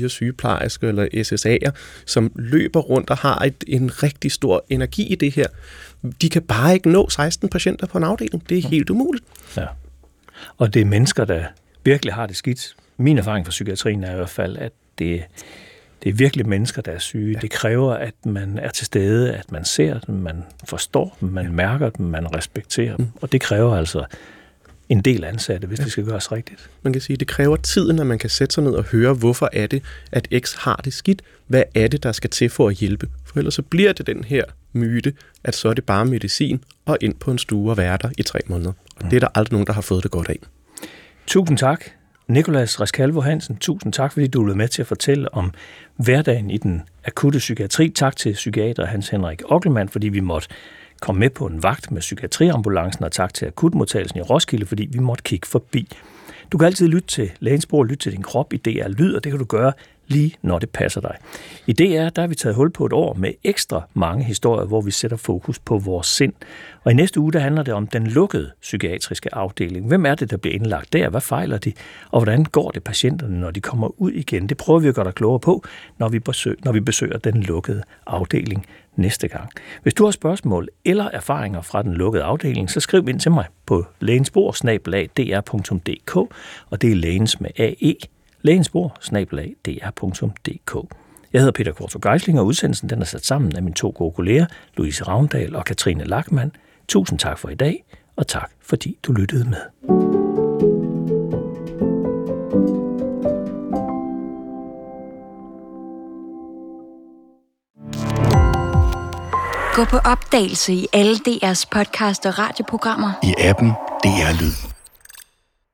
3-4 sygeplejersker eller SSA'er, som løber rundt og har et, en rigtig stor energi i det her. De kan bare ikke nå 16 patienter på en afdeling. Det er helt umuligt. Ja. Og det er mennesker, der virkelig har det skidt. Min erfaring fra psykiatrien er i hvert fald, at det, det er virkelig mennesker, der er syge. Ja. Det kræver, at man er til stede, at man ser dem, man forstår dem, man mærker dem, man respekterer dem. Mm. Og det kræver altså en del ansatte, hvis ja. det skal gøres rigtigt. Man kan sige, at det kræver tiden, at man kan sætte sig ned og høre, hvorfor er det, at X har det skidt? Hvad er det, der skal til for at hjælpe? For ellers så bliver det den her myte, at så er det bare medicin og ind på en stue og være der i tre måneder. Og mm. det er der aldrig nogen, der har fået det godt af. Tusind tak, Nikolas Reskalvo Hansen. Tusind tak, fordi du blev med til at fortælle om hverdagen i den akutte psykiatri. Tak til psykiater Hans Henrik Ockelmann, fordi vi måtte kom med på en vagt med psykiatriambulancen, og tak til akutmodtagelsen i Roskilde, fordi vi måtte kigge forbi. Du kan altid lytte til lægens bord, lytte til din krop i DR Lyd, og det kan du gøre lige når det passer dig. I DR der har vi taget hul på et år med ekstra mange historier, hvor vi sætter fokus på vores sind. Og i næste uge der handler det om den lukkede psykiatriske afdeling. Hvem er det, der bliver indlagt der? Hvad fejler de? Og hvordan går det patienterne, når de kommer ud igen? Det prøver vi at gøre dig klogere på, når vi, besøger, når vi besøger den lukkede afdeling næste gang. Hvis du har spørgsmål eller erfaringer fra den lukkede afdeling, så skriv ind til mig på lægensbord.dr.dk, og det er lægens med AE lægensbord, dr.dk. Jeg hedder Peter Korto Geisling, og udsendelsen den er sat sammen af mine to gode kolleger, Louise Ravndal og Katrine Lackmann. Tusind tak for i dag, og tak fordi du lyttede med. Gå på opdagelse i alle DR's podcast og radioprogrammer. I appen DR Lyd.